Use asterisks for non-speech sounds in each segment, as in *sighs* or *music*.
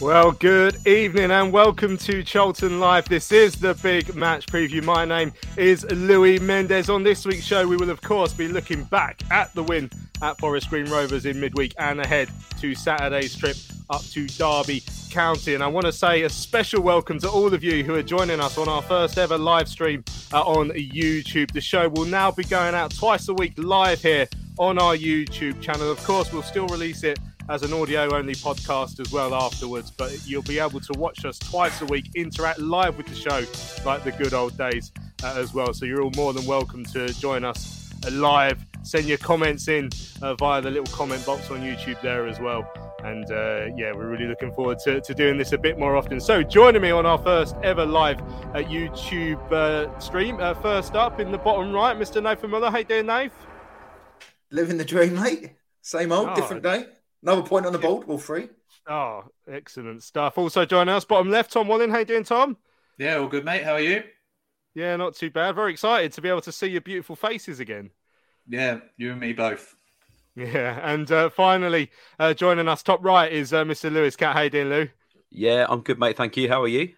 Well, good evening and welcome to Charlton Live. This is the big match preview. My name is Louis Mendez. On this week's show, we will, of course, be looking back at the win at Forest Green Rovers in midweek and ahead to Saturday's trip up to Derby County. And I want to say a special welcome to all of you who are joining us on our first ever live stream uh, on YouTube. The show will now be going out twice a week live here on our YouTube channel. Of course, we'll still release it as an audio only podcast as well afterwards. But you'll be able to watch us twice a week, interact live with the show like the good old days uh, as well. So you're all more than welcome to join us live. Send your comments in uh, via the little comment box on YouTube there as well. And uh, yeah, we're really looking forward to, to doing this a bit more often. So, joining me on our first ever live uh, YouTube uh, stream, first up in the bottom right, Mr. Nathan Miller. Hey, there, Nate. Living the dream, mate. Same old, oh, different day. Another point on the board, all three. Oh, excellent stuff. Also joining us, bottom left, Tom Walling. How you doing, Tom? Yeah, all good, mate. How are you? Yeah, not too bad. Very excited to be able to see your beautiful faces again. Yeah, you and me both. Yeah, and uh, finally uh, joining us top right is uh, Mr. Lewis Cat. How you doing, Lou? Yeah, I'm good, mate. Thank you. How are you?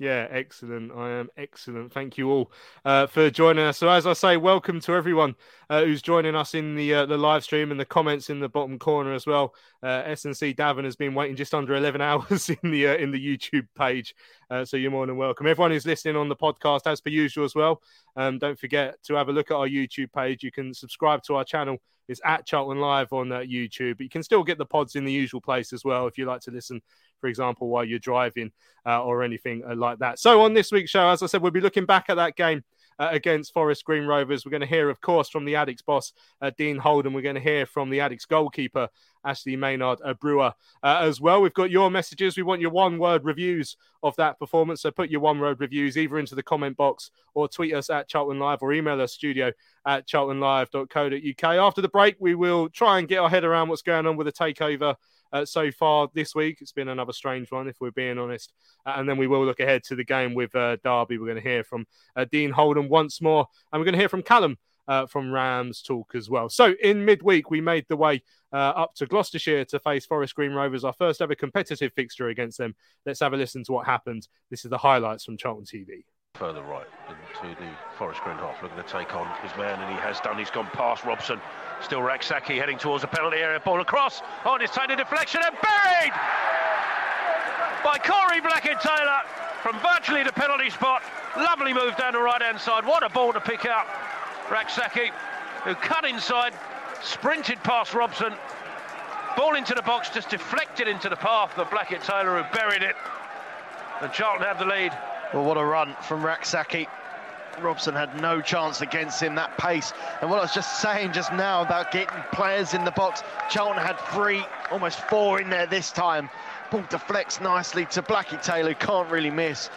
Yeah, excellent. I am excellent. Thank you all uh, for joining us. So, as I say, welcome to everyone uh, who's joining us in the uh, the live stream and the comments in the bottom corner as well. Uh, SNC Davin has been waiting just under eleven *laughs* hours in the uh, in the YouTube page, uh, so you're more than welcome. Everyone who's listening on the podcast, as per usual, as well. Um, don't forget to have a look at our YouTube page. You can subscribe to our channel. It's at Charlton Live on YouTube. But you can still get the pods in the usual place as well if you like to listen for example, while you're driving uh, or anything uh, like that. So, on this week's show, as I said, we'll be looking back at that game. Uh, against Forest Green Rovers. We're going to hear, of course, from the Addicks boss, uh, Dean Holden. We're going to hear from the Addicks goalkeeper, Ashley Maynard Brewer, uh, as well. We've got your messages. We want your one word reviews of that performance. So put your one word reviews either into the comment box or tweet us at Charlton Live or email us studio at charltonlive.co.uk. After the break, we will try and get our head around what's going on with the takeover uh, so far this week. It's been another strange one, if we're being honest. Uh, and then we will look ahead to the game with uh, Derby. We're going to hear from uh, Dean Holden once more, and we're going to hear from Callum. Uh, from Rams talk as well. So in midweek, we made the way up to Gloucestershire to face Forest Green Rovers, our first ever competitive fixture against them. Let's have a listen to what happened. This is the highlights from Charlton TV further right into the Forest Green half, looking to take on his man, and he has done. He's gone past Robson. Still Rak-Sakyi heading towards the penalty area. Ball across. On his tainted deflection and buried by Corey Blackett-Taylor from virtually the penalty spot. Lovely move down the right-hand side. What a ball to pick out. Rak-Sakyi, who cut inside, sprinted past Robson. Ball into the box, just deflected into the path of Blackett-Taylor, who buried it. And Charlton have the lead. Well, what a run from Rak-Sakyi. Robson had no chance against him, that pace. And what I was just saying just now about getting players in the box, Charlton had three, almost four in there this time. Ball deflects nicely to Blackett-Taylor, can't really miss.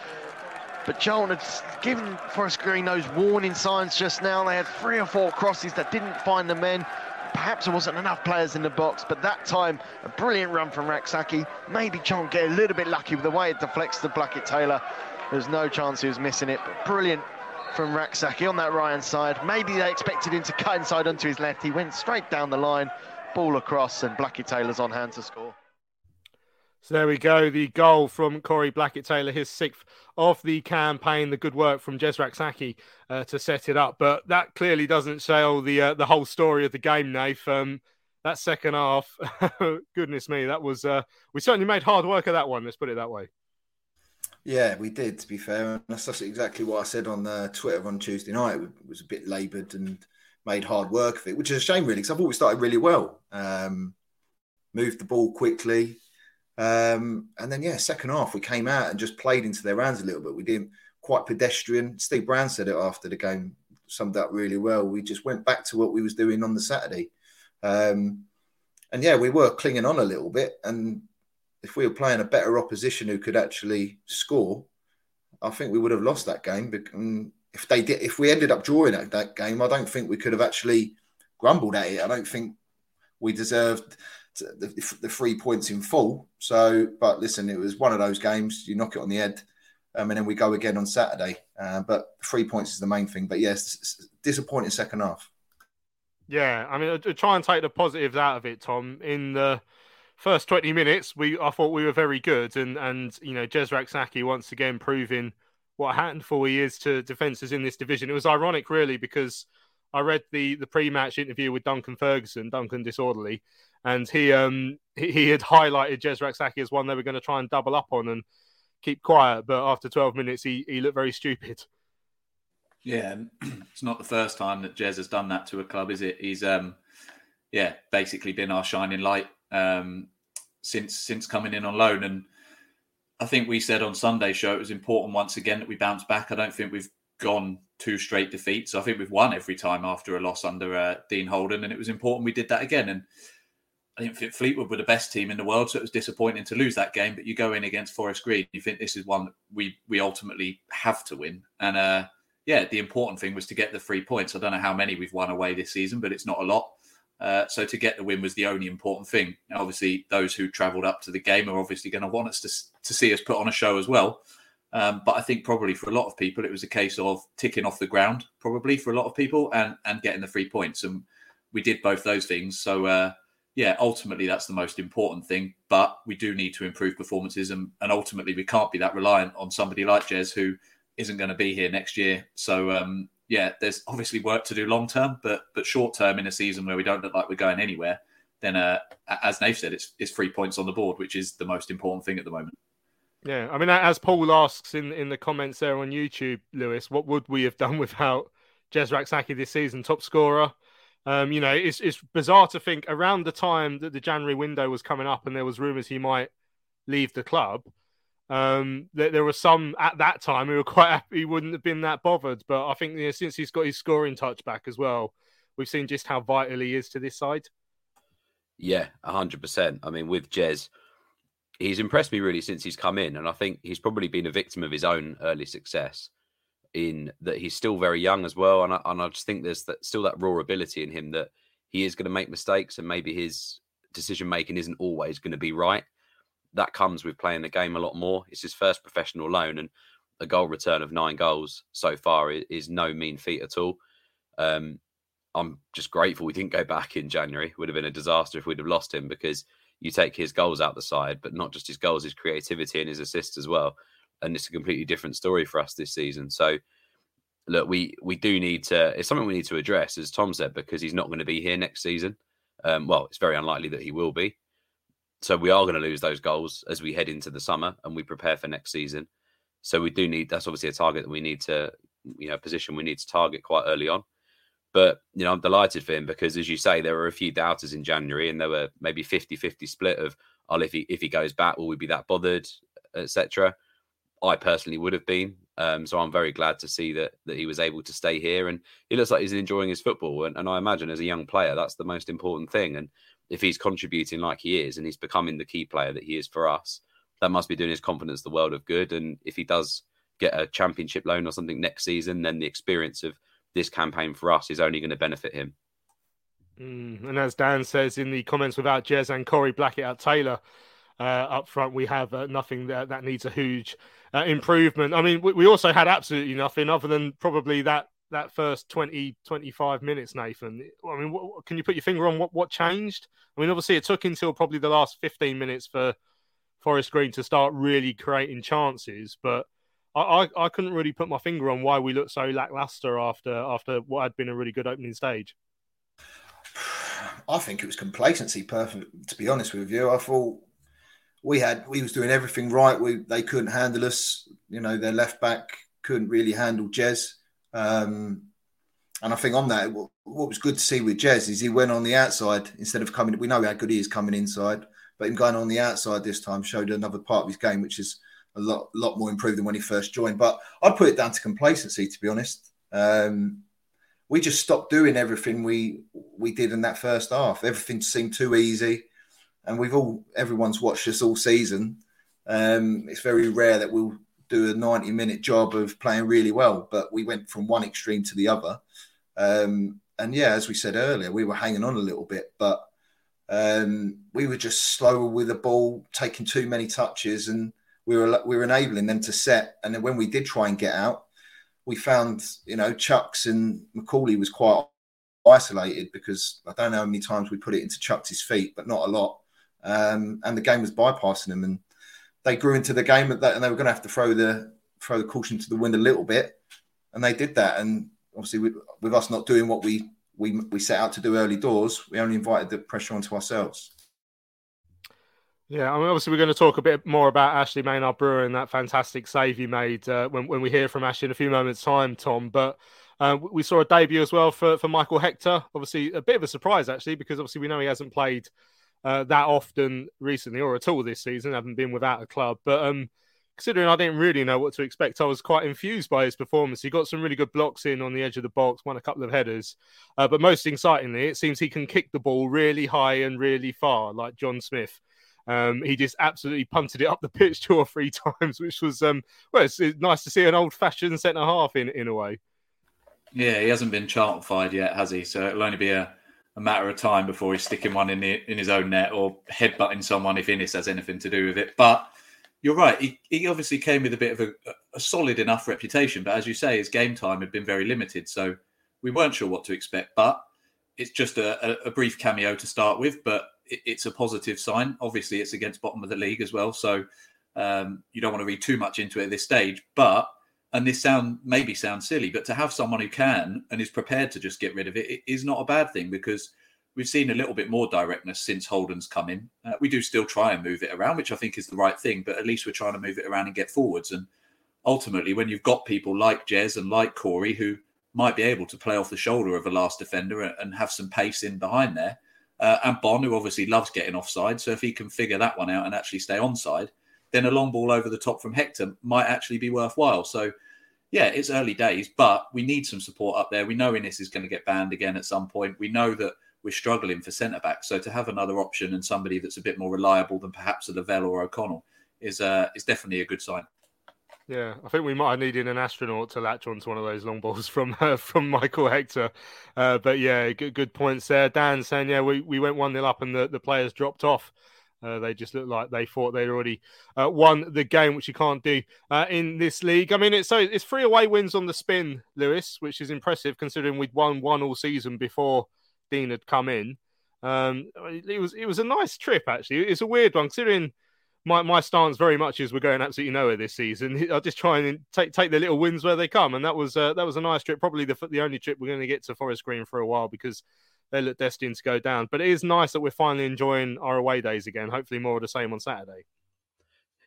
But Charlton had given Forest Green those warning signs just now. They had three or four crosses that didn't find the men. Perhaps there wasn't enough players in the box, but that time, a brilliant run from Rak-Sakyi. Maybe Charlton get a little bit lucky with the way it deflects to Blackett-Taylor. There's no chance he was missing it, brilliant from Rak-Sakyi on that right-hand side. Maybe they expected him to cut inside onto his left. He went straight down the line, ball across, and Blackett-Taylor's on hand to score. So there we go, the goal from Corey Blackett-Taylor, his sixth of the campaign. The good work from Jez Rak-Sakyi uh, to set it up, but that clearly doesn't tell the uh, the whole story of the game, Nath. Um, that second half, *laughs* goodness me, that was uh, we certainly made hard work of that one. Let's put it that way. Yeah, we did. To be fair, and that's, exactly what I said on uh, Twitter on Tuesday night. It was a bit laboured and made hard work of it, which is a shame, really, because I thought we started really well. Um, moved the ball quickly. Um, and then, yeah, second half, we came out and just played into their hands a little bit. We didn't quite pedestrian. Steve Brown said it after the game, summed up really well. We just went back to what we was doing on the Saturday. Um, and yeah, we were clinging on a little bit. And if we were playing a better opposition who could actually score, I think we would have lost that game. Mm, if they did, if we ended up drawing that, that game, I don't think we could have actually grumbled at it. I don't think we deserved the, the three points in full. So, but listen, it was one of those games. You knock it on the head, um, and then we go again on Saturday. Uh, but three points is the main thing. But yes, disappointing second half. Yeah, I mean, I try and take the positives out of it, Tom. In the first twenty minutes, we I thought we were very good, and and you know, Jez Rak-Sakyi once again proving what a handful he is to defences in this division. It was ironic, really, because I read the the pre-match interview with Duncan Ferguson, Duncan Disorderly, and he um he, he had highlighted Jez Rak-Sakyi as one they were going to try and double up on and keep quiet. But after 12 minutes, he he looked very stupid. Yeah, *clears throat* it's not the first time that Jez has done that to a club, is it? He's um yeah basically been our shining light um since since coming in on loan and. I think we said on Sunday show it was important once again that we bounce back. I don't think we've gone two straight defeats. I think we've won every time after a loss under uh, Dean Holden, and it was important we did that again. And I think Fleetwood were the best team in the world, so it was disappointing to lose that game. But you go in against Forest Green, you think this is one that we we ultimately have to win. And uh, yeah, the important thing was to get the three points. I don't know how many we've won away this season, but it's not a lot. Uh, so to get the win was the only important thing. Obviously, those who travelled up to the game are obviously going to want us to to see us put on a show as well. Um, but I think probably for a lot of people, it was a case of ticking off the ground, probably for a lot of people, and and getting the three points. And we did both those things. So uh, yeah, ultimately that's the most important thing. But we do need to improve performances, and, and ultimately we can't be that reliant on somebody like Jez who isn't going to be here next year. So um, yeah, there's obviously work to do long term, but but short term in a season where we don't look like we're going anywhere, then uh, as Nave said, it's it's three points on the board, which is the most important thing at the moment. Yeah, I mean, as Paul asks in, in the comments there on YouTube, Lewis, what would we have done *laughs* without Jez Rak-Sakyi this season, top scorer? Um, you know, it's it's bizarre to think around the time that the January window was coming up and there was rumours he might leave the club. Um, there, there were some at that time who were quite happy he wouldn't have been that bothered. But I think you know, since he's got his scoring touch back as well, we've seen just how vital he is to this side. Yeah, hundred percent. I mean, with Jez, he's impressed me really since he's come in, and I think he's probably been a victim of his own early success in that he's still very young as well, and I, and I just think there's that, still that raw ability in him that he is going to make mistakes, and maybe his decision making isn't always going to be right. That comes with playing the game a lot more. It's his first professional loan, and a goal return of nine goals so far is, no mean feat at all. Um, I'm just grateful we didn't go back in January. It would have been a disaster if we'd have lost him because you take his goals out the side, but not just his goals, his creativity and his assists as well. And it's a completely different story for us this season. So look, we we do need to. It's something we need to address, as Tom said, because he's not going to be here next season. Um, well, it's very unlikely that he will be. So we are going to lose those goals as we head into the summer and we prepare for next season. So we do need. That's obviously a target that we need to, you know, position we need to target quite early on. But, you know, I'm delighted for him because, as you say, there were a few doubters in January and there were maybe 50 50 split of, oh, if he, if he goes back, will we be that bothered, etc. I personally would have been. Um, so I'm very glad to see that that he was able to stay here, and he looks like he's enjoying his football. And, and, I imagine as a young player, that's the most important thing. And if he's contributing like he is, and he's becoming the key player that he is for us, that must be doing his confidence the world of good. And if he does get a championship loan or something next season, then the experience of this campaign for us is only going to benefit him. Mm, and as Dan says in the comments, without Jez and Corey Blackett out Taylor uh, up front, we have uh, nothing that, that needs a huge uh, improvement. I mean, we, we, also had absolutely nothing other than probably that that first 20, 25 minutes, Nathan. I mean, what, can you put your finger on what, what changed? I mean, obviously, it took until probably the last 15 minutes for Forest Green to start really creating chances, but I, I, I couldn't really put my finger on why we looked so lackluster after after what had been a really good opening stage. *sighs* I think it was complacency. Perfect. To be honest with you, I thought we had we was doing everything right. We they couldn't handle us. You know, their left back couldn't really handle Jez. Um, and I think on that, what, was good to see with Jez is he went on the outside instead of coming. We know how good he is coming inside, but him going on the outside this time showed another part of his game, which is a lot, lot more improved than when he first joined. But I'd put it down to complacency, to be honest. Um, we just stopped doing everything we we did in that first half. Everything seemed too easy, and we've all everyone's watched us all season. Um, it's very rare that we'll do a 90 minute job of playing really well, but we went from one extreme to the other. Um, and yeah, as we said earlier, we were hanging on a little bit, but um, we were just slower with the ball, taking too many touches, and we were we were enabling them to set. And then when we did try and get out, we found you know Chuks and Macaulay was quite isolated because I don't know how many times we put it into Chuks' feet, but not a lot. Um, and the game was bypassing him, and they grew into the game and they were going to have to throw the throw the caution to the wind a little bit, and they did that. And obviously, with, with us not doing what we we we set out to do early doors, we only invited the pressure onto ourselves. Yeah, I mean, obviously, we're going to talk a bit more about Ashley Maynard Brewer and that fantastic save you made uh, when, when we hear from Ashley in a few moments' time, Tom. But uh, we saw a debut as well for, for Michael Hector. Obviously, a bit of a surprise, actually, because obviously we know he hasn't played uh, that often recently or at all this season, haven't been without a club. But um, considering I didn't really know what to expect, I was quite infused by his performance. He got some really good blocks in on the edge of the box, won a couple of headers. Uh, but most excitingly, it seems he can kick the ball really high and really far, like John Smith. Um, he just absolutely punted it up the pitch two or three *laughs* times, which was um, well, it's, it's nice to see an old-fashioned centre half in in a way. Yeah, he hasn't been chartified yet, has he? So it'll only be a, a matter of time before he's sticking one in the, in his own net or headbutting someone if Inniss has anything to do with it. But you're right. He, he obviously came with a bit of a, a, solid enough reputation, but as you say, his game time had been very limited, so we weren't sure what to expect. But it's just a, a brief cameo to start with, but it, it's a positive sign. Obviously, it's against bottom of the league as well, so um, you don't want to read too much into it at this stage. But and this sound maybe sounds silly, but to have someone who can and is prepared to just get rid of it, it is not a bad thing because we've seen a little bit more directness since Holden's come in. Uh, we do still try and move it around, which I think is the right thing, but at least we're trying to move it around and get forwards. And ultimately, when you've got people like Jez and like Corey who might be able to play off the shoulder of a last defender and have some pace in behind there, uh, and Bonne, who obviously loves getting offside, so if he can figure that one out and actually stay onside, then a long ball over the top from Hector might actually be worthwhile. So yeah, it's early days, but we need some support up there. We know Inniss is going to get banned again at some point. We know that we're struggling for centre back. So to have another option and somebody that's a bit more reliable than perhaps a Lavelle or O'Connell is uh, is definitely a good sign. Yeah, I think we might have needed an astronaut to latch onto one of those long balls *laughs* from uh, from Michael Hector. Uh, but yeah, good, good points there. Dan saying, yeah, we, we went 1 0 up and the, the players dropped off. Uh, they just looked like they thought they'd already uh, won the game, which you can't do uh, in this league. I mean, it's so it's three away wins on the spin, Lewis, which is impressive considering we'd won one all season before Dean had come in. Um, it was it was a nice trip actually. It's a weird one considering my, my stance very much is we're going absolutely nowhere this season. *laughs* I'll just try and take take the little wins where they come, and that was uh, that was a nice trip. Probably the the only trip we're going to get to Forest Green for a while because they look destined to go down. But it is nice that we're finally enjoying our away days again. Hopefully, more of the same on Saturday.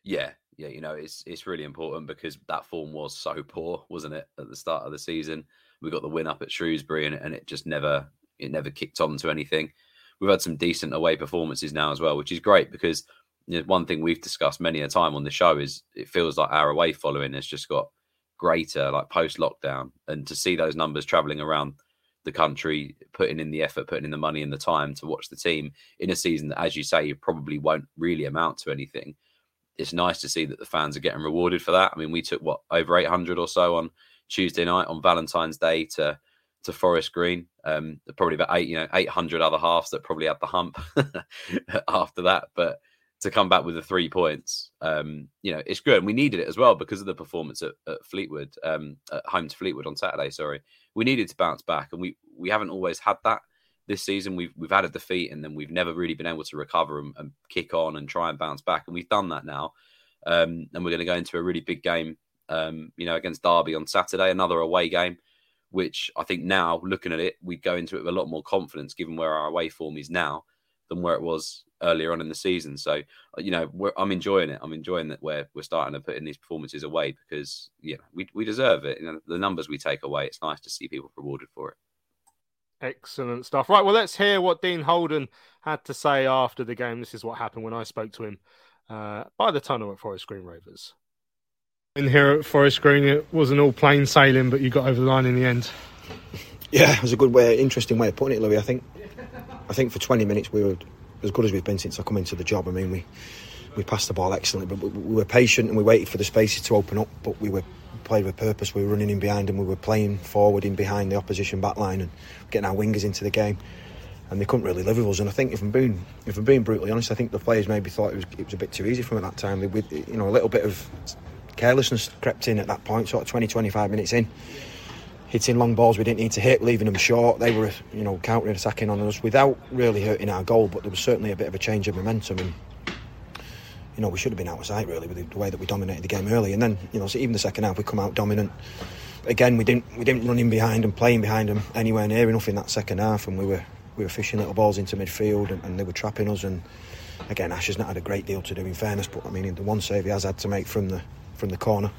Yeah, yeah, you know, it's it's really important because that form was so poor, wasn't it, at the start of the season? We got the win up at Shrewsbury, and, and it just never it never kicked on to anything. We've had some decent away performances now as well, which is great because one thing we've discussed many a time on the show is it feels like our away following has just got greater, like post lockdown, and to see those numbers traveling around the country, putting in the effort, putting in the money and the time to watch the team in a season that, as you say, probably won't really amount to anything. It's nice to see that the fans are getting rewarded for that. I mean, we took what over 800 or so on Tuesday night on Valentine's Day to to Forest Green. Um, probably about eight, you know, 800 other halves that probably had the hump *laughs* after that. But to come back with the three points, um, you know, it's good. And we needed it as well because of the performance at, at Fleetwood, um, at home to Fleetwood on Saturday. Sorry, we needed to bounce back, and we we haven't always had that this season. We've we've had a defeat, and then we've never really been able to recover and, and kick on and try and bounce back, and we've done that now. Um, and we're going to go into a really big game, um, you know, against Derby on Saturday, another away game which I think now looking at it, we go into it with a lot more confidence given where our away form is now than where it was earlier on in the season. So you know, I'm enjoying it. I'm enjoying that we're we're starting to put in these performances away because you know we we deserve it. You know, the numbers we take away, it's nice to see people rewarded for it. Excellent stuff. Right, well, let's hear what Dean Holden had to say after the game. This is what happened when I spoke to him uh, by the tunnel at Forest Green Rovers. In here at Forest Green, it wasn't all plain sailing, but you got over the line in the end. Yeah, it was a good way, interesting way of putting it, Louis. I think, I think for 20 minutes we were as good as we've been since I come into the job. I mean, we we passed the ball excellently, but we, we were patient and we waited for the spaces to open up. But we were played with purpose. We were running in behind and we were playing forward in behind the opposition back line and getting our wingers into the game. And they couldn't really live with us. And I think, if I'm being, if I'm being brutally honest, I think the players maybe thought it was, it was a bit too easy for them at that time. With, you know, a little bit of carelessness crept in at that point, sort of 20, 25 minutes in. Hitting long balls we didn't need to hit, leaving them short. They were, you know, counter attacking on us without really hurting our goal, but there was certainly a bit of a change of momentum. And you know, we should have been out of sight really with the way that we dominated the game early. And then, you know, so even the second half we come out dominant. Again, we didn't we didn't run in behind and playing behind them anywhere near enough in that second half, and we were we were fishing little balls into midfield, and, and they were trapping us. And again, Ash has not had a great deal to do in fairness, but I mean, the one save he has had to make from the from the corner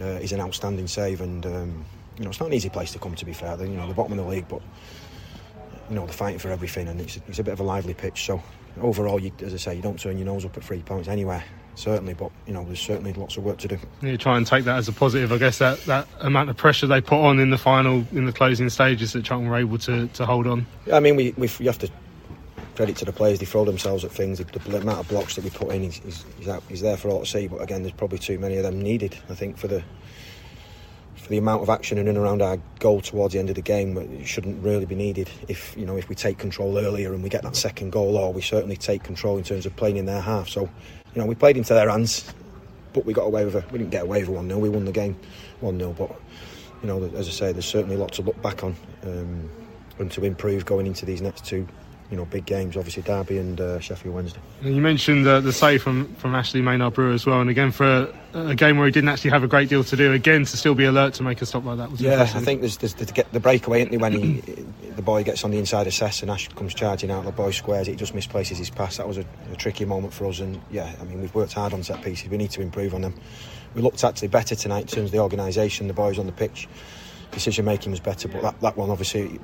uh, is an outstanding save, and um, you know, it's not an easy place to come. To be fair, they're, you know, the bottom of the league, but you know, they're fighting for everything, and it's, it's a bit of a lively pitch. So overall, you, as I say, you don't turn your nose up at three points anywhere. Certainly, but you know, there's certainly lots of work to do. You try and take that as a positive, I guess. That that amount of pressure they put on in the final, in the closing stages, that Charlton were able to, to hold on. I mean, we, we you have to credit to the players. They throw themselves at things. The, the amount of blocks that we put in is, is, is, out, is there for all to see. But again, there's probably too many of them needed. I think for the for the amount of action in and around our goal towards the end of the game, it shouldn't really be needed. If you know, if we take control earlier and we get that second goal, or we certainly take control in terms of playing in their half. So, you know, we played into their hands, but we got away with it. We didn't get away with one 0 We won the game one 0 But you know, as I say, there's certainly a lot to look back on um, and to improve going into these next two you know big games, obviously Derby and uh, Sheffield Wednesday. You mentioned uh, the save from from Ashley Maynard Brewer as well, and again for a, a, game where he didn't actually have a great deal to do, again to still be alert to make a stop like that. Was yeah, impressive. I think there's, there's, the, the breakaway, isn't when he *clears throat* the boy gets on the inside of Sess and Ash comes charging out, the boy squares it, he just misplaces his pass. That was a, a tricky moment for us, and yeah, I mean we've worked hard on set pieces. We need to improve on them. We looked actually better tonight in terms of the organisation, the boys on the pitch. Decision making was better, but that, that one obviously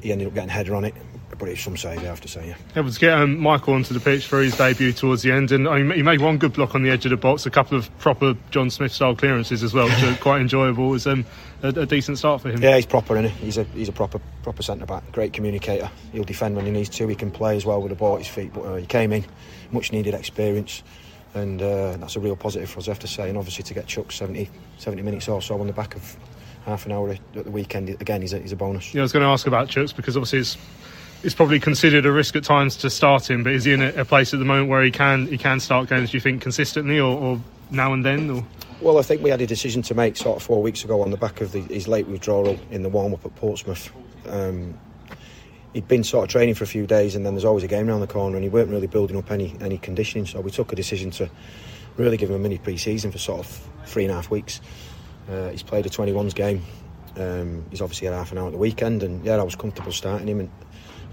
he ended up getting a header on it but it's some save, I have to say. Yeah. Able to get um, Michael onto the pitch for his debut towards the end, and I mean, he made one good block on the edge of the box, a couple of proper John Smith style clearances as well, which are *laughs* quite enjoyable. It was um, a, a, decent start for him. Yeah, he's proper, is he? He's a he's a proper proper centre back, great communicator. He'll defend when he needs to. He can play as well with the ball at his feet. But uh, he came in, much needed experience. And uh, that's a real positive for us, I have to say. And obviously, to get Chuck 70, 70 minutes or so on the back of half an hour at the weekend again is a, is a bonus. Yeah, I was going to ask about Chuks because obviously it's it's probably considered a risk at times to start him, but is he in a, a, place at the moment where he can he can start games? Do you think consistently, or, or now and then? Or? Well, I think we had a decision to make sort of four weeks ago on the back of the, his late withdrawal in the warm up at Portsmouth. Um, he'd been sort of training for a few days, and then there's always a game around the corner, and he weren't really building up any any conditioning. So we took a decision to really give him a mini pre-season for sort of three and a half weeks. Uh, he's played a 21s game. Um, he's obviously had half an hour at the weekend, and yeah, I was comfortable starting him. And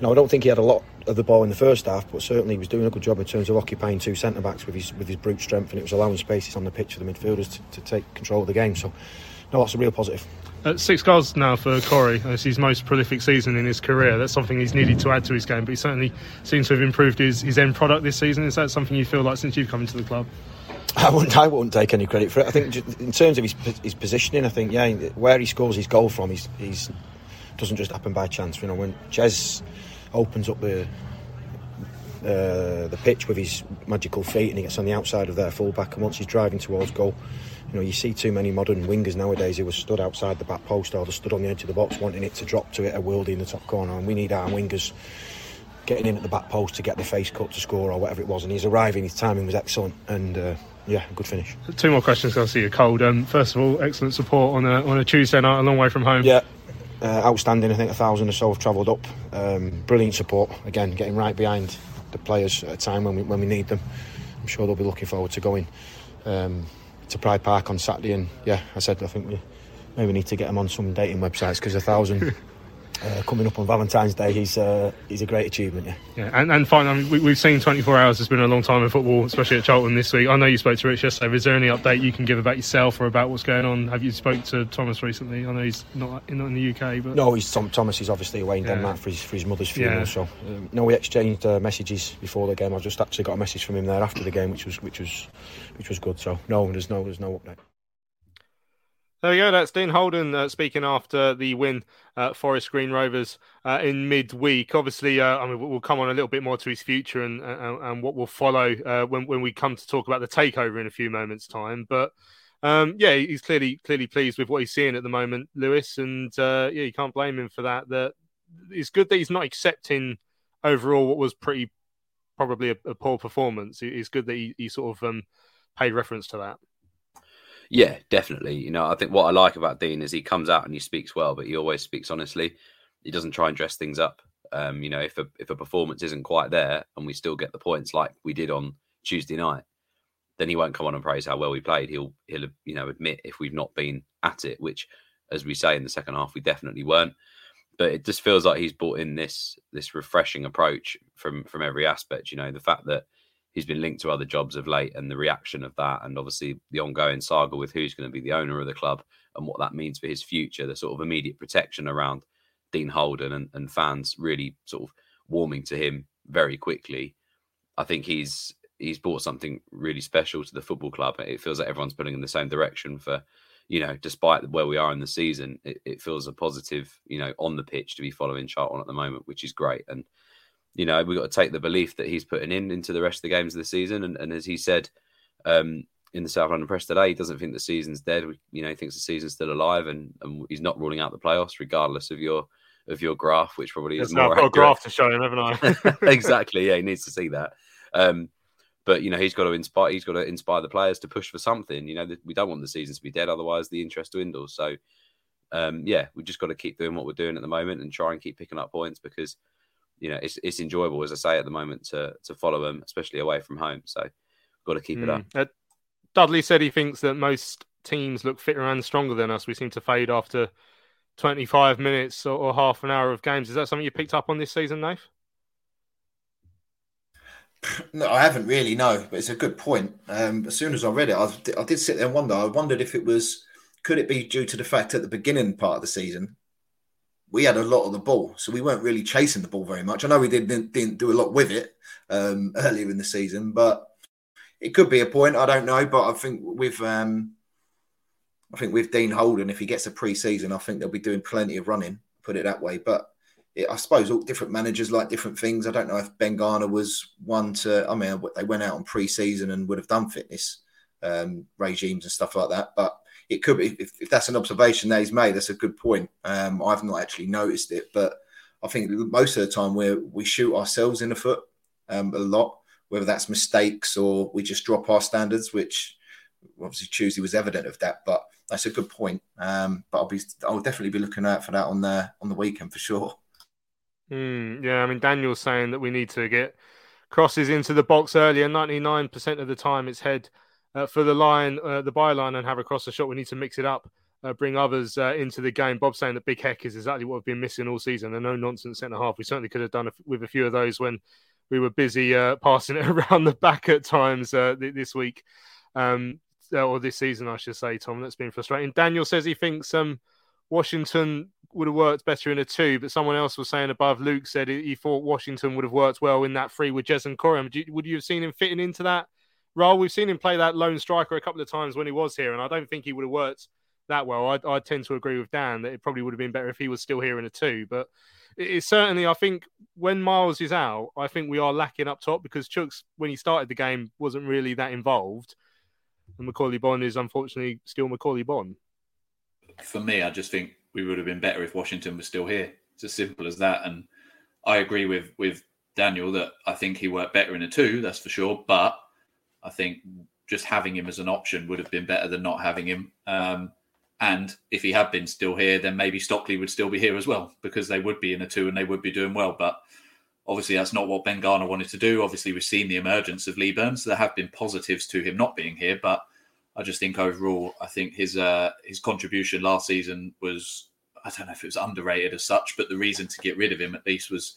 no, I don't think he had a lot of the ball in the first half, but certainly he was doing a good job in terms of occupying two centre backs with his with his brute strength, and it was allowing spaces on the pitch for the midfielders to, to take control of the game. So, no, that's a real positive. Uh, six goals now for Corey. It's his most prolific season in his career. That's something he's needed to add to his game, but he certainly seems to have improved his, his end product this season. Is that something you feel like since you've come into the club? *laughs* I wouldn't. I wouldn't take any credit for it. I think in terms of his, his positioning, I think yeah, where he scores his goal from, he's, he's doesn't just happen by chance. You know, when Jez opens up the uh, the pitch with his magical feet and he gets on the outside of their fullback and once he's driving towards goal you know you see too many modern wingers nowadays who are stood outside the back post or they're stood on the edge of the box wanting it to drop to it a worldie in the top corner and we need our wingers getting in at the back post to get the face cut to score or whatever it was and he's arriving his timing was excellent and uh, yeah, good finish. Two more questions. I see you're cold. Um, first of all, excellent support on a on a Tuesday night, a long way from home. Yeah, uh, outstanding. I think a thousand or so have travelled up. Um, brilliant support. Again, getting right behind the players at a time when we when we need them. I'm sure they'll be looking forward to going um, to Pride Park on Saturday. And yeah, I said I think we maybe need to get them on some dating websites because a thousand. *laughs* uh, coming up on Valentine's Day is uh, is a great achievement. Yeah, yeah, and and finally, I mean, we, have seen 24 hours has been a long time in football, especially at Charlton this week. I know you spoke to Rich yesterday. Is there any update you can give about yourself or about what's going on? Have you spoke to Thomas recently? I know he's not not in the UK, but no, he's Tom, Thomas is obviously away in yeah. Denmark for his for his mother's funeral. Yeah. So um, no, we exchanged uh, messages before the game. I've just actually got a message from him there after the game, which was which was which was good. So no, there's no there's no update. There we go. That's Dean Holden uh, speaking after the win at Forest Green Rovers uh, in midweek. Obviously, uh, I mean, we'll come on a little bit more to his future and and, and what will follow uh, when when we come to talk about the takeover in a few moments' time. But um, yeah, he's clearly clearly pleased with what he's seeing at the moment, Lewis, and uh, yeah, you can't blame him for that. That it's good that he's not accepting overall what was pretty probably a, a poor performance. It's good that he, he sort of um, paid reference to that. Yeah, definitely. You know, I think what I like about Dean is he comes out and he speaks well, but he always speaks honestly. He doesn't try and dress things up. Um, you know, if a if a performance isn't quite there and we still get the points like we did on Tuesday night, then he won't come on and praise how well we played. He'll he'll you know admit if we've not been at it, which, as we say in the second half, we definitely weren't. But it just feels like he's brought in this this refreshing approach from from every aspect. You know, the fact that he's been linked to other jobs of late and the reaction of that and obviously the ongoing saga with who's going to be the owner of the club and what that means for his future the sort of immediate protection around dean holden and, and fans really sort of warming to him very quickly. I think he's he's brought something really special to the football club. It feels like everyone's pulling in the same direction for you know despite where we are in the season it, it feels a positive you know on the pitch to be following charlton at the moment which is great. And you know, we've got to take the belief that he's putting in into the rest of the games of the season. And, and as he said um, in the South London Press today, he doesn't think the season's dead. You know, he thinks the season's still alive, and, and he's not ruling out the playoffs, regardless of your of your graph, which probably is more. I've got a graph to show him, haven't I? *laughs* *laughs* exactly. Yeah, he needs to see that. Um, but you know, he's got to inspire. He's got to inspire the players to push for something. You know, we don't want the season to be dead, otherwise the interest dwindles. So, um, yeah, we've just got to keep doing what we're doing at the moment and try and keep picking up points because you know, it's it's enjoyable as I say at the moment to to follow them, especially away from home. So, got to keep mm. it up. Uh, Dudley said he thinks that most teams look fitter and stronger than us. We seem to fade after 25 minutes or, or half an hour of games. Is that something you picked up on this season, Nate? *clears throat* No, I haven't really. No, but it's a good point. Um, as soon as I read it, I, I did sit there and wonder. I wondered if it was could it be due to the fact at the beginning part of the season we had a lot of the ball, so we weren't really chasing the ball very much. I know we didn't didn't do a lot with it um, *laughs* earlier in the season, but it could be a point. I don't know, but I think with um, I think with Dean Holden, if he gets a pre-season, I think they'll be doing plenty of running. Put it that way, but it, I suppose all different managers like different things. I don't know if Ben Garner was one to. I mean, they went out on pre-season and would have done fitness um, regimes and stuff like that, but it could be if, if, that's an observation that he's made. That's a good point. Um, I've not actually noticed it, but I think most of the time we we shoot ourselves in the foot um, a lot, whether that's mistakes or we just drop our standards, which obviously Tuesday was evident of that. But that's a good point. Um, but I'll be I'll definitely be looking out for that on the on the weekend for sure. Mm, yeah, I mean Daniel's saying that we need to get crosses into the box earlier. Ninety nine percent of the time, it's head uh, for the line, uh, the byline, and have a the shot. We need to mix it up, uh, bring others uh, into the game. Bob saying that Big Heck is exactly what we've been missing all season. A no nonsense centre half. We certainly could have done a, with a few of those when we were busy uh, passing it *laughs* around the back at times uh, th- this week, um, or this season, I should say. Tom, that's been frustrating. Daniel says he thinks um, Washington would have worked better in a two, but someone else was saying above. Luke said he thought Washington would have worked well in that three with Jez and Coram. Would you have seen him fitting into that? Role. We've seen him play that lone striker a couple of times when he was here, and I don't think he would have worked that well. I, I tend to agree with Dan that it probably would have been better if he was still here in a two. But it's certainly, I think, when Miles is out, I think we are lacking up top because Chuks, when he started the game, wasn't really that involved. And Macaulay Bonne is unfortunately still Macaulay Bonne. For me, I just think we would have been better if Washington was still here. It's as simple as that. And I agree with with Daniel that I think he worked better in a two, that's for sure. But I think just having him as an option would have been better than not having him. Um, and if he had been still here, then maybe Stockley would still be here as well because they would be in a two and they would be doing well. But obviously, that's not what Ben Garner wanted to do. Obviously, we've seen the emergence of Leaburns. There have been positives to him not being here, but I just think overall, I think his uh, his contribution last season was I don't know if it was underrated as such, but the reason to get rid of him at least was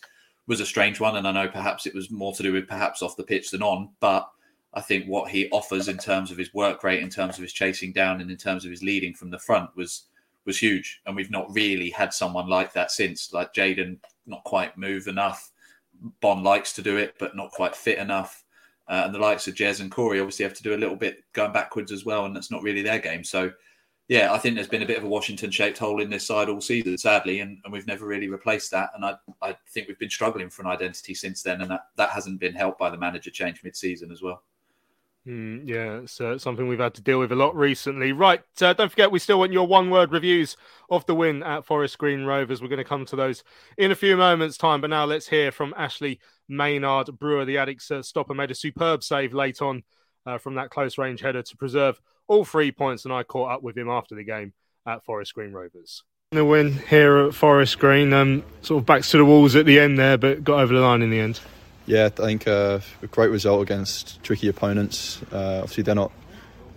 was a strange one. And I know perhaps it was more to do with perhaps off the pitch than on, but I think what he offers in terms of his work rate, in terms of his chasing down, and in terms of his leading from the front was was huge. And we've not really had someone like that since. Like Jayden, not quite move enough. Bonne likes to do it, but not quite fit enough. Uh, and the likes of Jez and Corey obviously have to do a little bit going backwards as well, and that's not really their game. So, yeah, I think there's been a bit of a Washington-shaped hole in this side all season, sadly, and, and we've never really replaced that. And I, I think we've been struggling for an identity since then, and that, that hasn't been helped by the manager change mid-season as well. Mm, yeah, it's uh, something we've had to deal with a lot recently. Right, uh, don't forget, we still want your one word reviews of the win at Forest Green Rovers. We're going to come to those in a few moments' time, but now let's hear from Ashley Maynard. Brewer, the Addicks uh, stopper, made a superb save late on uh, from that close range header to preserve all three points, and I caught up with him after the game at Forest Green Rovers. The win here at Forest Green, um, sort of backs to the walls at the end there, but got over the line in the end. Yeah, I think uh, a great result against tricky opponents. Uh, obviously, they're not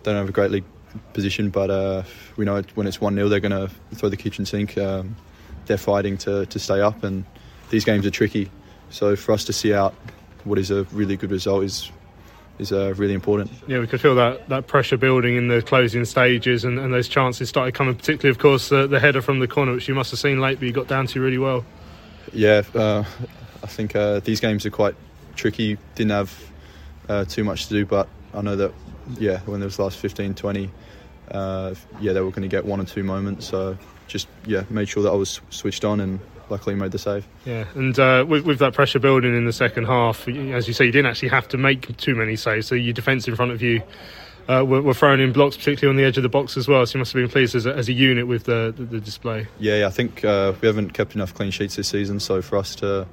they don't have a great league position, but uh, we know when it's one 0 they're going to throw the kitchen sink. Um, they're fighting to, to stay up, and these games are tricky. So for us to see out what is a really good result is is uh, really important. Yeah, we could feel that, that pressure building in the closing stages, and, and those chances started coming. Particularly, of course, uh, the header from the corner, which you must have seen late, but you got down to really well. Yeah, uh, I think uh, these games are quite tricky. Didn't have uh, too much to do, but I know that yeah, when there was the last 15, 20, uh, yeah, they were going to get one or two moments. So just yeah, made sure that I was switched on and luckily made the save. Yeah, and uh, with, with, that pressure building in the second half, as you say, you didn't actually have to make too many saves. So your defence in front of you uh, were, were thrown in blocks, particularly on the edge of the box as well. So you must have been pleased as a, as a unit with the, the, the display. Yeah, yeah I think uh, we haven't kept enough clean sheets this season. So for us to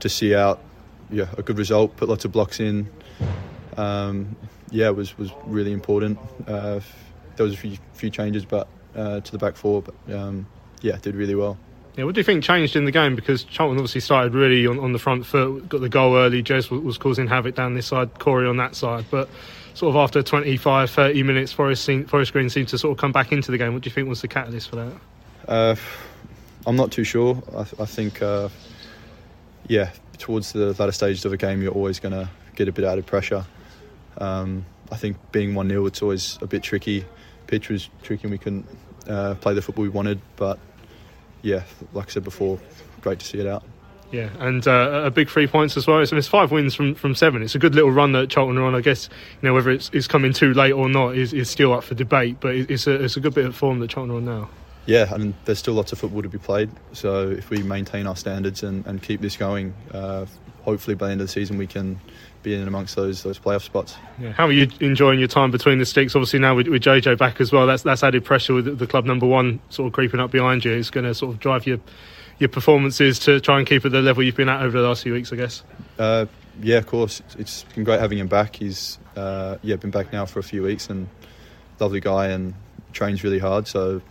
to see out yeah a good result, put lots of blocks in. Um, yeah, was was really important. Uh, there was a few, few changes, but uh, to the back four, but um, yeah, did really well. Yeah, what do you think changed in the game? Because Charlton obviously started really on, on the front foot, got the goal early. Jez was, was, causing havoc down this side, Corey on that side. But sort of after 25, 30 minutes, Forest, Forest Green seemed to sort of come back into the game. What do you think was the catalyst for that? Uh, I'm not too sure. I, I think uh, yeah, towards the latter stages of a game, you're always going to get a bit out of pressure. Um, I think being 1 0, it's always a bit tricky. Pitch was tricky and we couldn't uh, play the football we wanted. But yeah, like I said before, great to see it out. Yeah, and uh, a big three points as well. So it's five wins from, from seven. It's a good little run that Charlton are on. I guess you know whether it's, it's coming too late or not is, is still up for debate. But it's a it's a good bit of form that Charlton are on now yeah, I mean, there's still lots of football to be played. So if we maintain our standards and, and keep this going, uh, hopefully by the end of the season we can be in amongst those those playoff spots. Yeah. How are you enjoying your time between the sticks? Obviously now with, with JJ back as well, that's that's added pressure with the club number one sort of creeping up behind you. It's going to sort of drive your your performances to try and keep at the level you've been at over the last few weeks, I guess. Uh, yeah, of course. it's been great having him back. He's uh, yeah been back now for a few weeks and lovely guy and trains really hard. So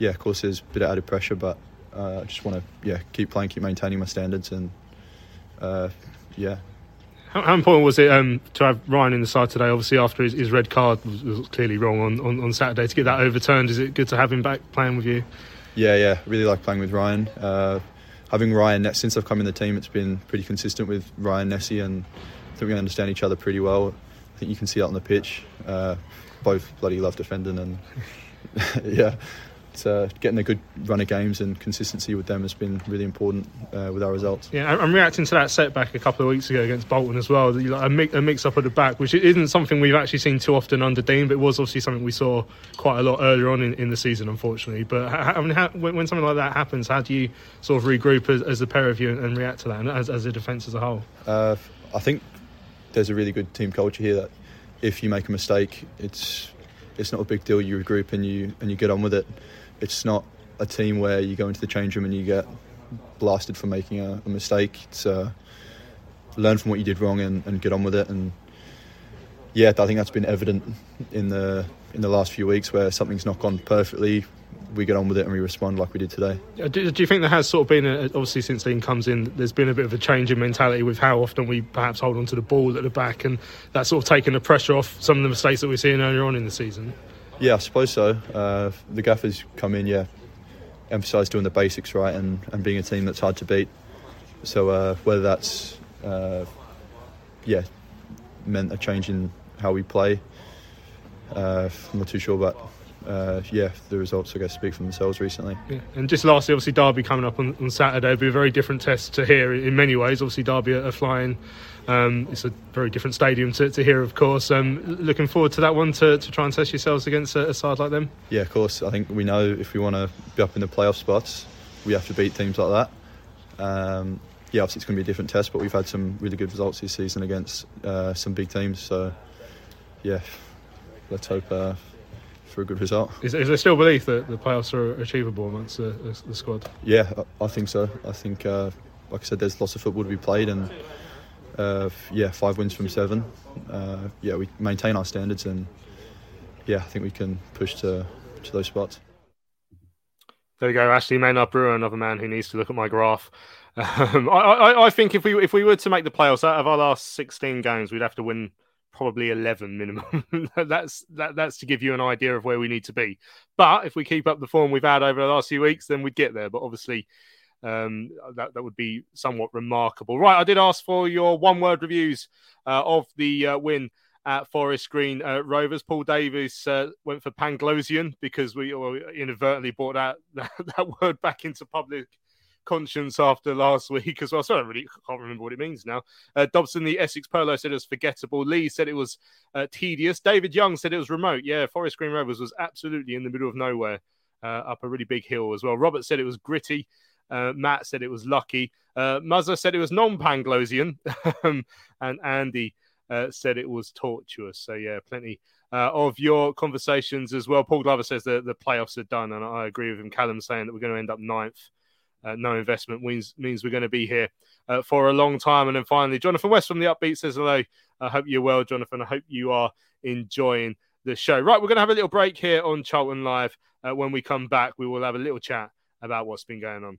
yeah, of course, there's a bit of added pressure, but uh, I just want to yeah keep playing, keep maintaining my standards, and uh, yeah. How, how, important was it um, to have Ryan in the side today? Obviously, after his, his red card was, was, clearly wrong on, on, on, Saturday, to get that overturned, is it good to have him back playing with you? Yeah, yeah, really like playing with Ryan. Uh, having Ryan since I've come in the team, it's been pretty consistent with Ryan Inniss, and I think we understand each other pretty well. I think you can see that on the pitch. Uh, both bloody love defending, and *laughs* yeah, uh, getting a good run of games and consistency with them has been really important uh, with our results. Yeah, I'm reacting to that setback a couple of weeks ago against Bolton as well. A mix, a mix up at the back, which isn't something we've actually seen too often under Dean, but it was obviously something we saw quite a lot earlier on in, in the season, unfortunately. But how, I mean, how, when, when, something like that happens, how do you sort of regroup as, as the pair of you and, and react to that, and as, as a defence as a whole? Uh, I think there's a really good team culture here that if you make a mistake, it's it's not a big deal. You regroup and you and you get on with it it's not a team where you go into the change room and you get blasted for making a, a mistake. It's uh, learn from what you did wrong and, and, get on with it. And yeah, I think that's been evident in the in the last few weeks where something's not gone perfectly. We get on with it and we respond like we did today. Do, do you think there has sort of been, a, obviously, since Dean comes in, there's been a bit of a change in mentality with how often we perhaps hold on to the ball at the back and that's sort of taken the pressure off some of the mistakes that we're seeing earlier on in the season? Yeah, I suppose so. Uh, the gaffers come in, yeah, emphasise doing the basics right and, and being a team that's hard to beat. So uh, whether that's uh, yeah meant a change in how we play, uh, I'm not too sure, but uh, yeah, the results I guess speak for themselves recently. Yeah. And just lastly, obviously Derby coming up on, on Saturday will be a very different test to here in many ways. Obviously Derby are, flying. Um, it's a very different stadium to, to here, of course. Um, looking forward to that one to, to try and test yourselves against a, a side like them. Yeah, of course. I think we know if we want to be up in the playoff spots, we have to beat teams like that. Um, yeah, obviously it's going to be a different test, but we've had some really good results this season against uh, some big teams. So yeah, let's hope. Uh, for a good result. Is, is there still belief that the playoffs are achievable amongst the, the, the squad? Yeah, I, I, think so. I think, uh, like I said, there's lots of football to be played, and uh, yeah, five wins from seven. Uh, yeah, we maintain our standards, and yeah, I think we can push to to those spots. There we go, Ashley Maynard Brewer, another man who needs to look at my graph. Um, I, I, I, think if we if we were to make the playoffs out of our last 16 games, we'd have to win probably 11 minimum. *laughs* that's that, that's to give you an idea of where we need to be. But if we keep up the form we've had over the last few weeks, then we'd get there. But obviously, um, that that would be somewhat remarkable. Right, I did ask for your one word reviews uh, of the uh, win at Forest Green uh, Rovers. Paul Davies uh, went for Panglossian because we inadvertently brought that, *laughs* that, that word back into public conscience after last week as well. So I really can't remember what it means now. Uh, Dobson, the Essex Polo, said it was forgettable. Lee said it was uh, tedious. David Young said it was remote. Yeah, Forest Green Rovers was absolutely in the middle of nowhere, up a really big hill as well. Robert said it was gritty. Uh, Matt said it was lucky. Uh, Muzzer said it was non-Panglossian, *laughs* um, and Andy uh, said it was tortuous. So yeah, plenty uh, of your conversations as well. Paul Glover says that the playoffs are done, and I agree with him. Callum saying that we're going to end up ninth uh, no investment means means we're going to be here uh, for a long time. And then finally, Jonathan West from the Upbeat says hello. I hope you're well, Jonathan. I hope you are enjoying the show. Right, we're going to have a little break here on Charlton Live. Uh, when we come back, we will have a little chat about what's been going on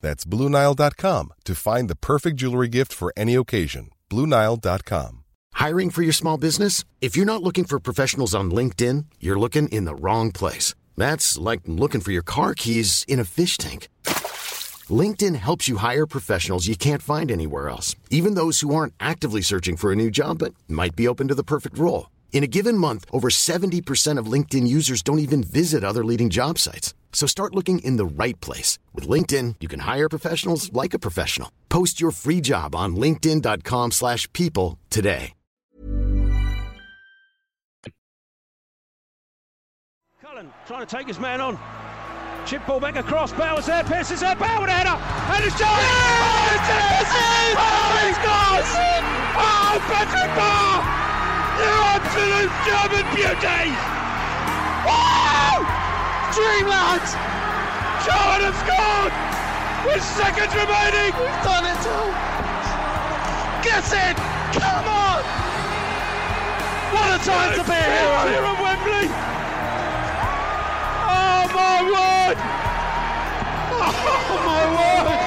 That's BlueNile.com to find the perfect jewelry gift for any occasion. BlueNile.com. Hiring for your small business? If you're not looking for professionals on LinkedIn, you're looking in the wrong place. That's like looking for your car keys in a fish tank. LinkedIn helps you hire professionals you can't find anywhere else, even those who aren't actively searching for a new job but might be open to the perfect role. In a given month, over 70% of LinkedIn users don't even visit other leading job sites. So start looking in the right place. With LinkedIn, you can hire professionals like a professional. Post your free job on linkedin.com slash people today. Cullen trying to take his man on. Chip ball back across. Bowers there. Pearce is there. Bowers header. And it's Jones. Oh, it's it! Oh, he scores! Oh, Patrick Bauer! You absolute German beauty! Wow! Dreamland! Charlton have scored! With seconds remaining! We've done it all! Get it! Come on! What a time to be here! Here at Wembley! Oh my word! *laughs* Oh my word!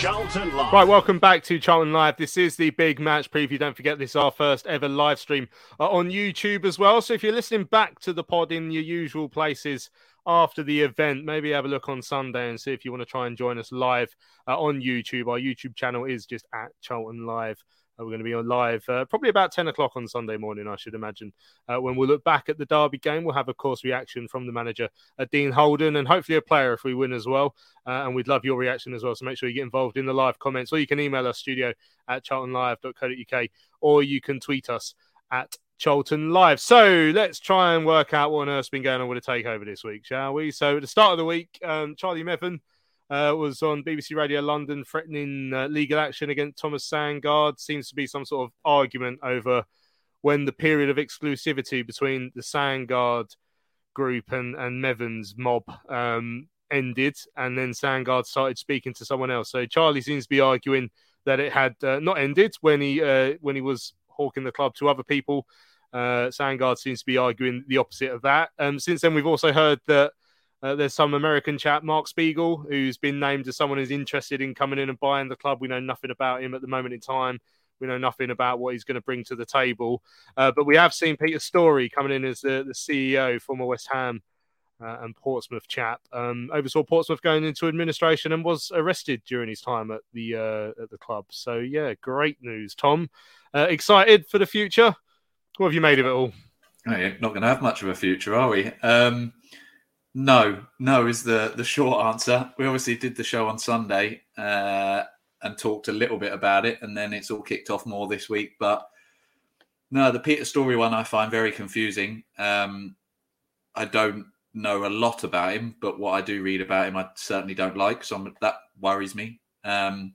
Charlton Live. Right, welcome back to Charlton Live. This is the big match preview. Don't forget, this is our first ever live stream uh, on YouTube as well. So if you're listening back to the pod in your usual places after the event, maybe have a look on Sunday and see if you want to try and join us live uh, on YouTube. Our YouTube channel is just at Charlton Live. We're going to be on live uh, probably about 10 o'clock on Sunday morning, I should imagine. Uh, when we'll look back at the Derby game, we'll have, of course, reaction from the manager, uh, Dean Holden, and hopefully a player if we win as well. Uh, and we'd love your reaction as well. So make sure you get involved in the live comments, or you can email us studio at charltonlive.co.uk, or you can tweet us at Charlton Live. So let's try and work out what on earth's been going on with the takeover this week, shall we? So at the start of the week, um, Charlie Methven uh, was on BBC Radio London threatening uh, legal action against Thomas Sandgaard. Seems to be some sort of argument over when the period of exclusivity between the Sandgaard group and, and Methven's mob um, ended, and then Sandgaard started speaking to someone else. So Charlie seems to be arguing that it had uh, not ended when he uh, when he was hawking the club to other people. Uh, Sandgaard seems to be arguing the opposite of that. Um, since then, we've also heard that uh, there's some American chap, Mark Spiegel, who's been named as someone who's interested in coming in and buying the club. We know nothing about him at the moment in time. We know nothing about what he's going to bring to the table. Uh, but we have seen Peter Storrie coming in as the, the CEO, former West Ham uh, and Portsmouth chap. Um, oversaw Portsmouth going into administration and was arrested during his time at the uh, at the club. So yeah, great news, Tom. Uh, excited for the future. What have you made of it all? Oh, not going to have much of a future, are we? Um, no, no is the the short answer. We obviously did the show on Sunday uh, and talked a little bit about it, and then it's all kicked off more this week. But no, the Peter Storrie one I find very confusing. Um, I don't know a lot about him, but what I do read about him, I certainly don't like. So I'm, that worries me. Um,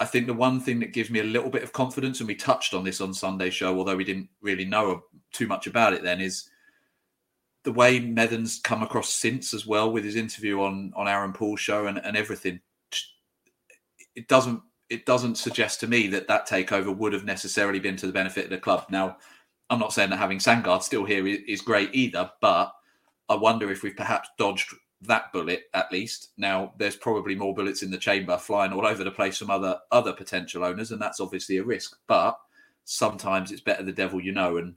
I think the one thing that gives me a little bit of confidence, and we touched on this on Sunday show, although we didn't really know too much about it then, is the way Methven's come across since as well with his interview on on Aaron Paul's show and, and everything. It doesn't it doesn't suggest to me that that takeover would have necessarily been to the benefit of the club. Now, I'm not saying that having Sandgaard still here is great either, but I wonder if we've perhaps dodged that bullet at least. Now, there's probably more bullets in the chamber flying all over the place from other other potential owners, and that's obviously a risk. But sometimes it's better the devil you know, and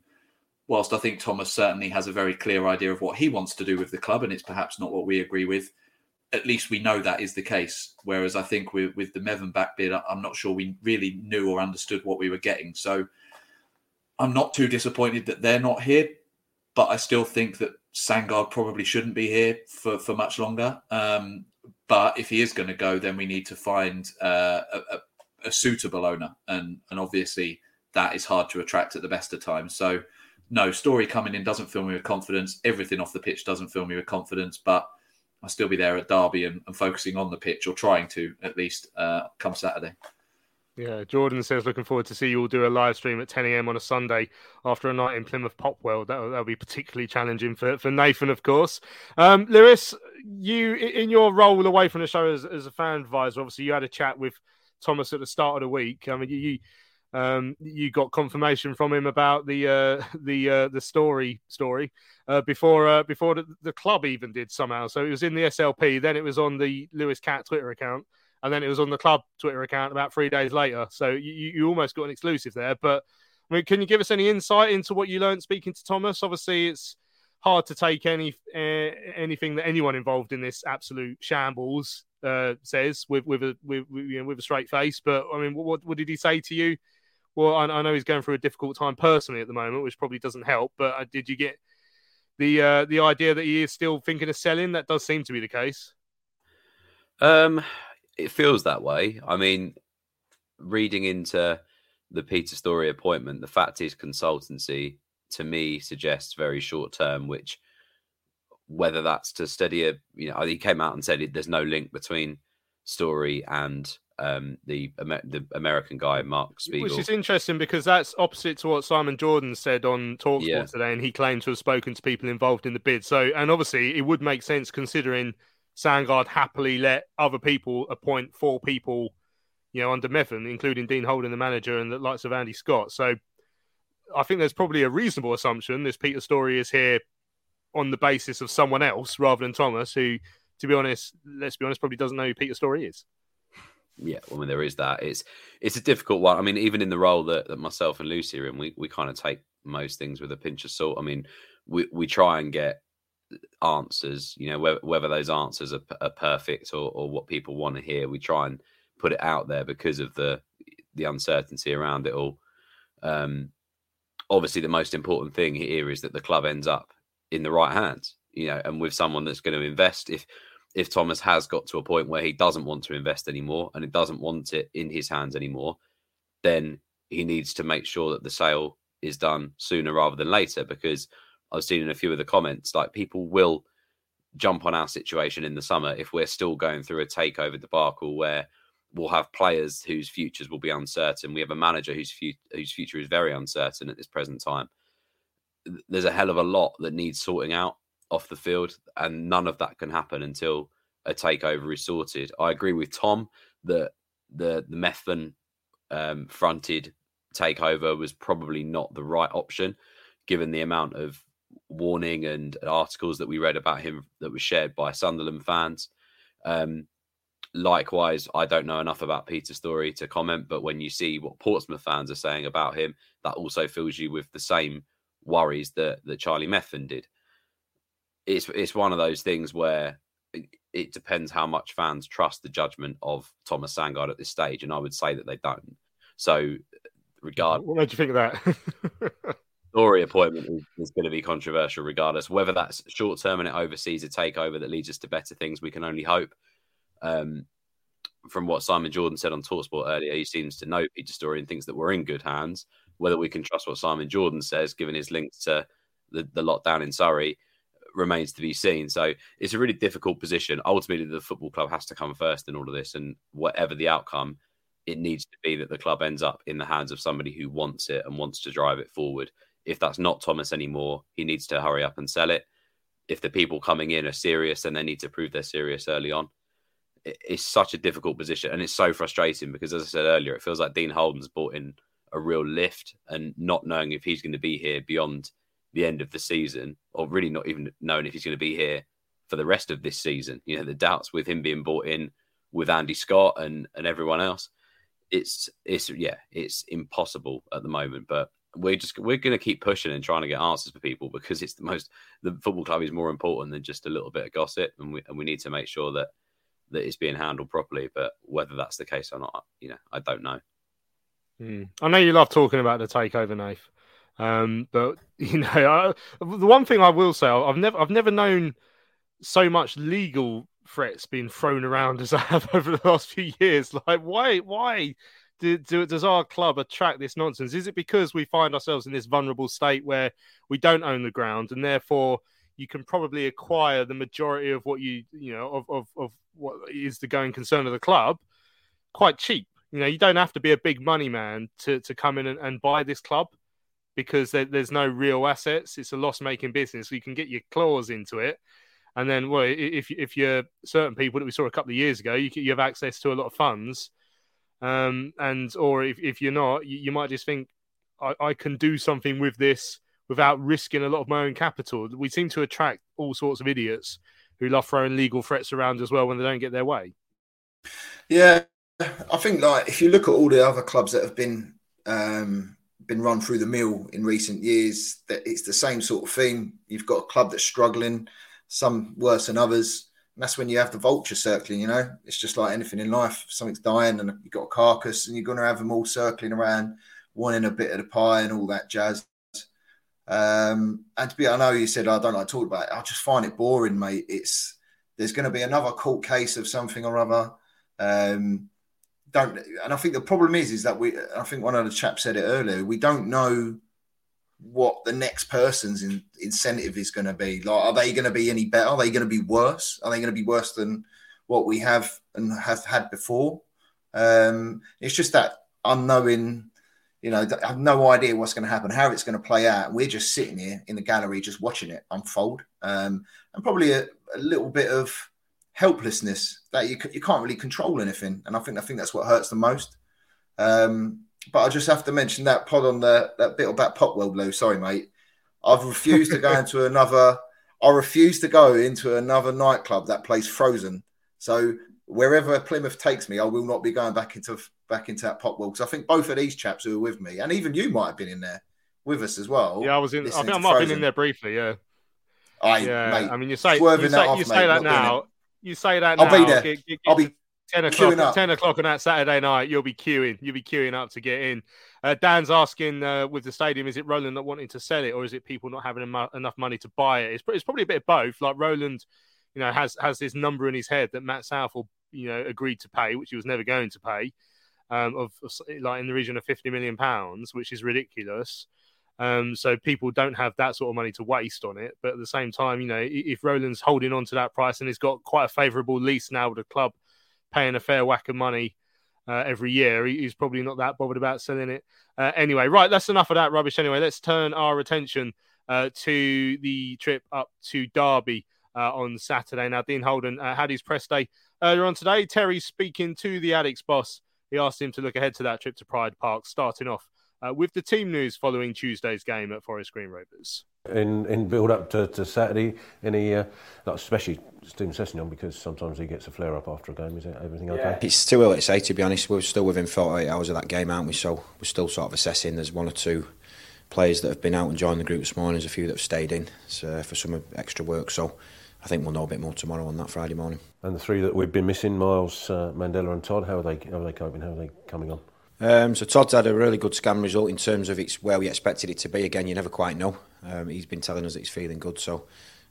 whilst I think Thomas certainly has a very clear idea of what he wants to do with the club, and it's perhaps not what we agree with, at least we know that is the case. Whereas I think with, with the Methven back bid, I'm not sure we really knew or understood what we were getting. So I'm not too disappointed that they're not here, but I still think that Sandgaard probably shouldn't be here for, for much longer. Um, but if he is going to go, then we need to find uh, a, a, a suitable owner, and and obviously that is hard to attract at the best of times. So no, Storrie coming in doesn't fill me with confidence. Everything off the pitch doesn't fill me with confidence, but I'll still be there at Derby and, and focusing on the pitch or trying to at least uh, come Saturday. Yeah, Jordan says looking forward to see you all do a live stream at 10 a.m. on a Sunday after a night in Plymouth Popworld. That'll, that'll be particularly challenging for, for Nathan, of course. Um, Lewis, you in your role away from the show as, as a fan advisor, obviously you had a chat with Thomas at the start of the week. I mean, you um, you got confirmation from him about the uh, *laughs* the uh, the story story uh, before uh, before the, the, club even did somehow. So it was in the SLP, then it was on the Lewis Cat Twitter account, and then it was on the club Twitter account about three days later. So you, you almost got an exclusive there. But I mean, can you give us any insight into what you learned speaking to Thomas? Obviously, it's hard to take any anything that anyone involved in this absolute shambles uh, says with with a with, you know, with a straight face. But I mean, what, what did he say to you? Well, I, I, know he's going through a difficult time personally at the moment, which probably doesn't help. But uh, did you get the uh, the idea that he is still thinking of selling? That does seem to be the case. Um, it feels that way. I mean, reading into the Peter Storrie appointment, the fact is consultancy to me suggests very short term, which whether that's to steady a, you know, he came out and said it, there's no link between Storrie and um, the the American guy Mark Spiegel, which is interesting because that's opposite to what Simon Jordan said on Talksport yeah. today, and he claimed to have spoken to people involved in the bid. So, and obviously, it would make sense considering Sandgaard happily let other people appoint four people, you know, under Methven, including Dean Holden, the manager, and the likes of Andy Scott. So, I think there's probably a reasonable assumption this Peter Storrie is here on the basis of someone else rather than Thomas, who, to be honest, let's be honest, probably doesn't know who Peter Storrie is yeah, I mean there is that. It's it's a difficult one. I mean, even in the role that, that myself and Lucy are in, we, we kind of take most things with a pinch of salt. I mean, we, we try and get answers, you know, whether, whether those answers are, are perfect or, or what people want to hear. We try and put it out there because of the the uncertainty around it all. Um, obviously, the most important thing here is that the club ends up in the right hands, you know, and with someone that's going to invest. If if Thomas has got to a point where he doesn't want to invest anymore and he doesn't want it in his hands anymore, then he needs to make sure that the sale is done sooner rather than later. Because I've seen in a few of the comments, like people will jump on our situation in the summer if we're still going through a takeover debacle where we'll have players whose futures will be uncertain. We have a manager whose, fu- whose future is very uncertain at this present time. There's a hell of a lot that needs sorting out off the field, and none of that can happen until a takeover is sorted. I agree with Tom that the the Methven um, fronted takeover was probably not the right option, given the amount of warning and articles that we read about him that was shared by Sunderland fans. Um, likewise, I don't know enough about Peter's Story to comment, but when you see what Portsmouth fans are saying about him, that also fills you with the same worries that that Charlie Methven did. It's it's one of those things where it depends how much fans trust the judgment of Thomas Sandgaard at this stage, and I would say that they don't. So, regard. What made you think of that? *laughs* Storrie appointment is, is, going to be controversial, regardless whether that's short term and it oversees a takeover that leads us to better things. We can only hope. Um, from what Simon Jordan said on Talksport earlier, he seems to know Peter Storrie and thinks that we're in good hands. Whether we can trust what Simon Jordan says, given his links to the, the lockdown in Surrey, remains to be seen. So it's a really difficult position. Ultimately, the football club has to come first in all of this, and whatever the outcome, it needs to be that the club ends up in the hands of somebody who wants it and wants to drive it forward. If that's not Thomas anymore, he needs to hurry up and sell it. If the people coming in are serious, then they need to prove they're serious early on. It's such a difficult position, and it's so frustrating because, as I said earlier, it feels like Dean Holden's brought in a real lift, and not knowing if he's going to be here beyond the end of the season, or really not even knowing if he's going to be here for the rest of this season. You know, the doubts with him being brought in with Andy Scott and and everyone else. It's it's yeah, it's impossible at the moment. But we're just we're going to keep pushing and trying to get answers for people because it's the most the football club is more important than just a little bit of gossip, and we and we need to make sure that that it's being handled properly. But whether that's the case or not, you know, I don't know. Mm. I know you love talking about the takeover, Nath. Um, but *laughs* you know, I, the one thing I will say, I've never, I've never known so much legal threats being thrown around *laughs* as I have over the last few years. Like, why, why do, do, does our club attract this nonsense? Is it because we find ourselves in this vulnerable state where we don't own the ground and therefore you can probably acquire the majority of what you, you know, of, of, of what is the going concern of the club quite cheap? You know, you don't have to be a big money man to, to come in and, and buy this club because there, there's no real assets. It's a loss making business. So you can get your claws into it. And then, well, if if you're certain people that we saw a couple of years ago, you, you have access to a lot of funds, um, and or if, if you're not, you, you might just think I, I, can do something with this without risking a lot of my own capital. We seem to attract all sorts of idiots who love throwing legal threats around as well when they don't get their way. Yeah, I think like if you look at all the other clubs that have been um, been run through the mill in recent years. That it's the same sort of thing. You've got a club that's struggling, some worse than others. And that's when you have the vulture circling. You know, it's just like anything in life. Something's dying, and you've got a carcass, and you're going to have them all circling around, wanting a bit of the pie and all that jazz. Um, and to be, I know you said I don't like to talk about it. I just find it boring, mate. It's there's going to be another court case of something or other. Um, don't and I think the problem is is that we I think one of the chaps said it earlier, we don't know what the next person's in, incentive is going to be. Like are they going to be any better? Are they going to be worse? Are they going to be worse than what we have and have had before? Um, it's just that unknowing, you know, I have no idea what's going to happen, how it's going to play out. We're just sitting here in the gallery, just watching it unfold, um, and probably a, a little bit of helplessness that you you can't really control anything, and I think I think that's what hurts the most. Um, but I just have to mention that pod on the that bit about pop Popworld Blue. Sorry, mate. I've refused to go *laughs* into another. I refuse to go into another nightclub that plays Frozen. So wherever Plymouth takes me, I will not be going back into back into that Popworld because I think both of these chaps who are with me, and even you might have been in there with us as well. Yeah, I was in. I think I might have been in there briefly. Yeah. I, yeah, mate, I mean, you say you say, off, you say mate, that now you say that I'll now, be there. Get, get, I'll be ten o'clock. Ten o'clock on that Saturday night, you'll be queuing. You'll be queuing up to get in. Uh, Dan's asking uh, with the stadium: Is it Roland not wanting to sell it, or is it people not having em- enough money to buy it? It's, it's, probably a bit of both. Like Roland, you know, has has this number in his head that Matt Southall, you know, agreed to pay, which he was never going to pay, um, of, of like in the region of fifty million pounds, which is ridiculous. Um, so people don't have that sort of money to waste on it. But at the same time, you know, if Roland's holding on to that price and he's got quite a favourable lease now with the club paying a fair whack of money uh, every year, he's probably not that bothered about selling it. Uh, anyway, right, that's enough of that rubbish. Anyway, let's turn our attention uh, to the trip up to Derby uh, on Saturday. Now, Dean Holden uh, had his press day earlier on today. Terry speaking to the Addicks boss. He asked him to look ahead to that trip to Pride Park, starting off uh, with the team news following Tuesday's game at Forest Green Rovers. In in build up to, to Saturday, any uh, like especially Steven Sessegnon because sometimes he gets a flare up after a game. Is it everything okay? It's too early to say. To be honest, we're still within 48 hours of that game, aren't we? So we're still sort of assessing. There's one or two players that have been out and joined the group this morning. There's a few that have stayed in so, for some extra work. So I think we'll know a bit more tomorrow on that Friday morning. And the three that we've been missing, Miles, uh, Mandela, and Todd, how are they? How are they coping? How are they coming on? Um, so Todd's had a really good scan result in terms of it's where we expected it to be. Again, you never quite know. Um, he's been telling us that he's feeling good, so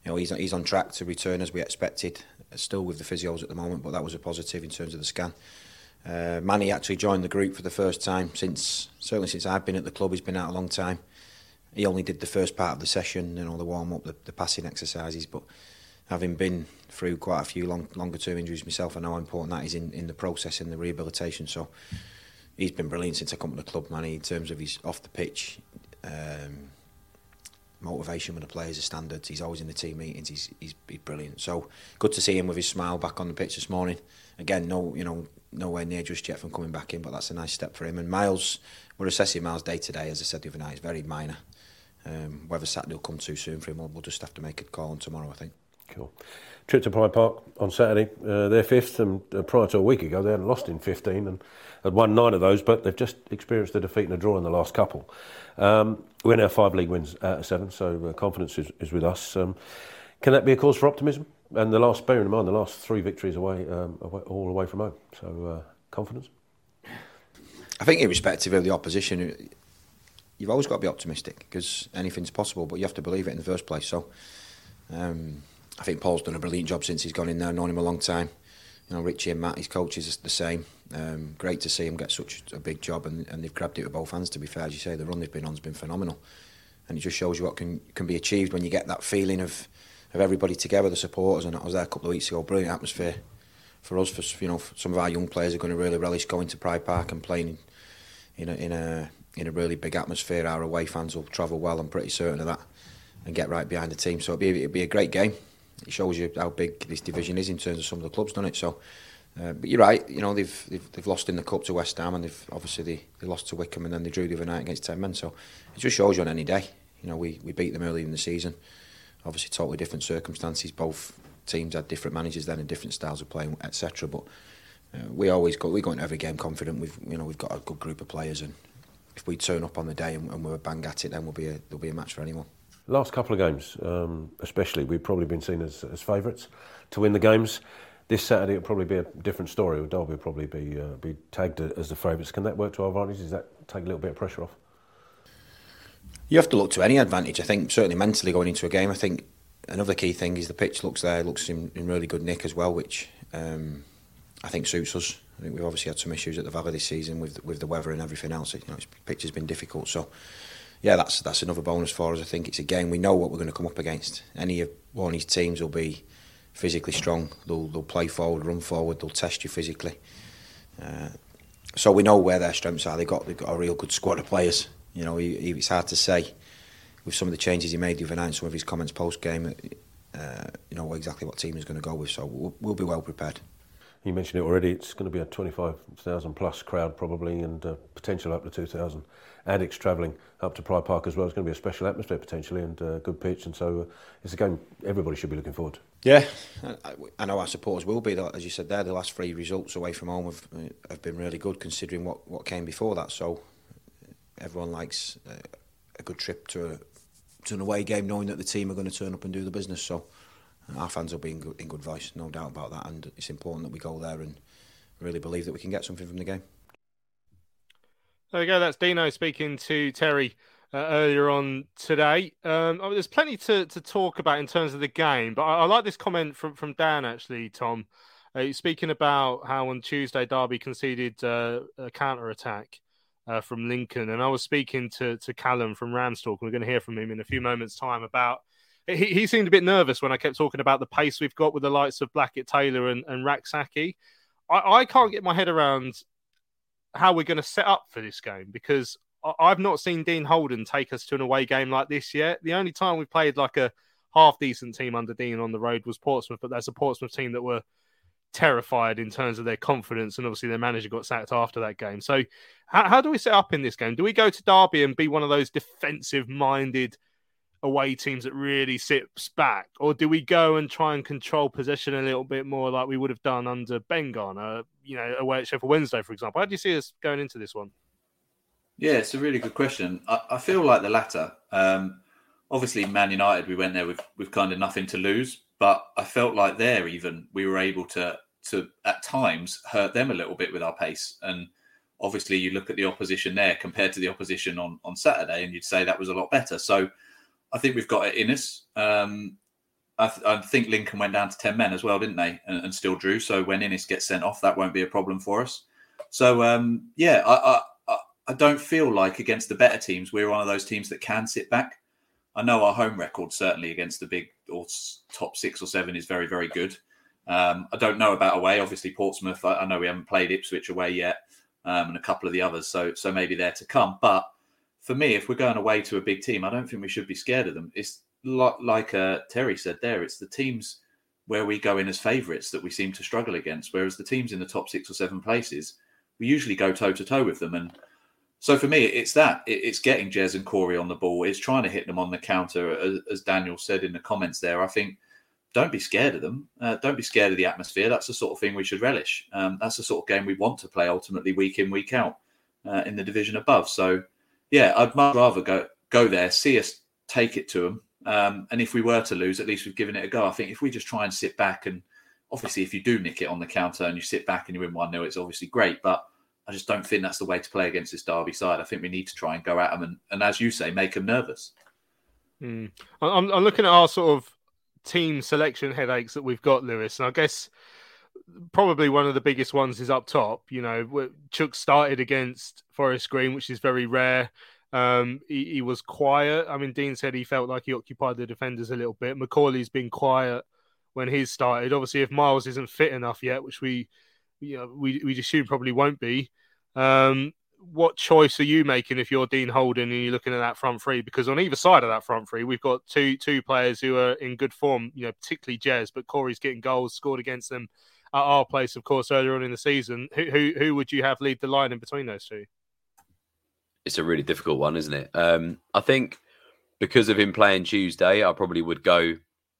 you know he's he's on track to return as we expected. Still with the physios at the moment, but that was a positive in terms of the scan. Uh, Manny actually joined the group for the first time since certainly since I've been at the club. He's been out a long time. He only did the first part of the session, you know, the warm up, the, the passing exercises, but having been through quite a few long, longer term injuries myself, I know how important that is in, in the process and the rehabilitation. So he's been brilliant since I come to the club, man. In terms of his off the pitch um, motivation with the players, the standards. He's always in the team meetings. He's, he's he's brilliant. So good to see him with his smile back on the pitch this morning. Again, no you know nowhere near just yet from coming back in, but that's a nice step for him. And Miles, we're assessing Miles day to day. As I said the other night, it's very minor. Um, whether Saturday will come too soon for him, we'll, just have to make a call on tomorrow, I think. Cool. Trip to Pride Park on Saturday. Uh, they're fifth, and uh, prior to a week ago, they hadn't lost in 15 and had won nine of those, but they've just experienced a defeat and a draw in the last couple. Um, we're now five league wins out of seven, so uh, confidence is, is with us. Um, can that be a cause for optimism? And the last, bearing in mind, the last three victories away, um, away all away from home. So uh, confidence. I think, irrespective of the opposition, you've always got to be optimistic because anything's possible, but you have to believe it in the first place. So. Um, I think Paul's done a brilliant job since he's gone in there. Known him a long time. You know, Richie and Matt, his coaches, are the same. Um, great to see him get such a big job, and, and they've grabbed it with both hands. To be fair, as you say, the run they've been on has been phenomenal, and it just shows you what can can be achieved when you get that feeling of of everybody together, the supporters. And I was there a couple of weeks ago. Brilliant atmosphere for us. For you know, for some of our young players are going to really relish going to Pride Park and playing in a in a in a really big atmosphere. Our away fans will travel well. I'm pretty certain of that, and get right behind the team. So it'll be it'll be a great game it shows you how big this division is in terms of some of the clubs done it. So, uh, but you're right. You know they've, they've they've lost in the cup to West Ham, and they've obviously they, they lost to Wycombe, and then they drew the other night against Ten Men. So it just shows you on any day. You know we, we beat them early in the season. Obviously, totally different circumstances. Both teams had different managers then and different styles of playing, etc. But uh, we always go we go into every game confident. We've you know we've got a good group of players, and if we turn up on the day and, and we're bang at it, then we'll be a, there'll be a match for anyone. Last couple of games, um, especially, we've probably been seen as, as favourites to win the games. This Saturday, it'll probably be a different story. Derby will probably be uh, be tagged as the favourites. Can that work to our advantage? Does that take a little bit of pressure off? You have to look to any advantage. I think certainly mentally going into a game. I think another key thing is the pitch looks there, looks in, in really good nick as well, which um, I think suits us. I think we've obviously had some issues at the Valley this season with with the weather and everything else. You know, pitch has been difficult, so yeah, that's that's another bonus for us. I think it's a game we know what we're going to come up against. Any one of Warney's teams will be physically strong. They'll they'll play forward, run forward. They'll test you physically. Uh, so we know where their strengths are. They've got they've got a real good squad of players. You know, he, he, it's hard to say with some of the changes he made the other night, some of his comments post game. Uh, you know exactly what team he's going to go with. So we'll, we'll be well prepared. You mentioned it already. It's going to be a 25,000 plus crowd probably, and uh, potential up to 2,000 addicts travelling up to Pride Park as well. It's going to be a special atmosphere potentially and uh, good pitch, and so uh, it's a game everybody should be looking forward to. Yeah, I, know our supporters will be. As you said there, the last three results away from home have, uh, have been really good considering what, what came before that. So everyone likes a good trip to a, to an away game, knowing that the team are going to turn up and do the business. So our fans will be in good, in good voice, no doubt about that. And it's important that we go there and really believe that we can get something from the game. There we go. That's Dino speaking to Terry uh, earlier on today. Um, oh, there's plenty to, to talk about in terms of the game, but I, I like this comment from, from Dan actually, Tom. Uh, speaking about how on Tuesday Derby conceded uh, a counter attack uh, from Lincoln, and I was speaking to to Callum from Ramstalk, and we're going to hear from him in a few moments' time about he, he seemed a bit nervous when I kept talking about the pace we've got with the likes of Blackett Taylor and, and Rak-Sakyi. I, I can't get my head around how we're going to set up for this game because I've not seen Dean Holden take us to an away game like this yet. The only time we played like a half decent team under Dean on the road was Portsmouth, but that's a Portsmouth team that were terrified in terms of their confidence, and obviously their manager got sacked after that game. So, how, how do we set up in this game? Do we go to Derby and be one of those defensive-minded away teams that really sits back, or do we go and try and control possession a little bit more like we would have done under Ben Garner, you know, away at Sheffield Wednesday, for example? How do you see us going into this one? Yeah, it's a really good question. I, I feel like the latter. Um, obviously, Man United, we went there with with kind of nothing to lose, but I felt like there even we were able to to at times hurt them a little bit with our pace. And obviously, you look at the opposition there compared to the opposition on on Saturday, and you'd say that was a lot better. So I think we've got it in us. Um, I, th- I, think Lincoln went down to 10 men as well, didn't they? And, and, still drew. So when Inniss gets sent off, that won't be a problem for us. So, um, yeah, I, I, I, don't feel like against the better teams, we're one of those teams that can sit back. I know our home record, certainly against the big or top six or seven, is very, very good. Um, I don't know about away. Obviously, Portsmouth, I, know we haven't played Ipswich away yet um, and a couple of the others. So, so maybe they're to come. But for me, if we're going away to a big team, I don't think we should be scared of them. It's like uh, Terry said there, it's the teams where we go in as favourites that we seem to struggle against. Whereas the teams in the top six or seven places, we usually go toe to toe with them. And so for me, it's that it's getting Jez and Corey on the ball. It's trying to hit them on the counter, as, as Daniel said in the comments there. I think don't be scared of them. Uh, don't be scared of the atmosphere. That's the sort of thing we should relish. Um, that's the sort of game we want to play ultimately week in week out uh, in the division above. So yeah, I'd much rather go go there, see us take it to them, um, and if we were to lose, at least we've given it a go. I think if we just try and sit back and obviously if you do nick it on the counter and you sit back and you win one 0 it's obviously great, but I just don't think that's the way to play against this Derby side. I think we need to try and go at them and, and as you say, make them nervous. Mm. I'm, I'm looking at our sort of team selection headaches that we've got, Lewis, and I guess probably one of the biggest ones is up top. You know, Chuks started against Forest Green, which is very rare. Um, he, he, was quiet. I mean, Dean said he felt like he occupied the defenders a little bit. Macaulay's been quiet when he's started. Obviously, if Miles isn't fit enough yet, which we, you know, we we assume probably won't be. Um, what choice are you making if you're Dean Holden and you're looking at that front three? Because on either side of that front three, we've got two two players who are in good form. You know, particularly Jez, but Corey's getting goals scored against them at our place, of course, earlier on in the season. Who who, who would you have lead the line in between those two? It's a really difficult one, isn't it? Um, I think because of him playing Tuesday, I probably would go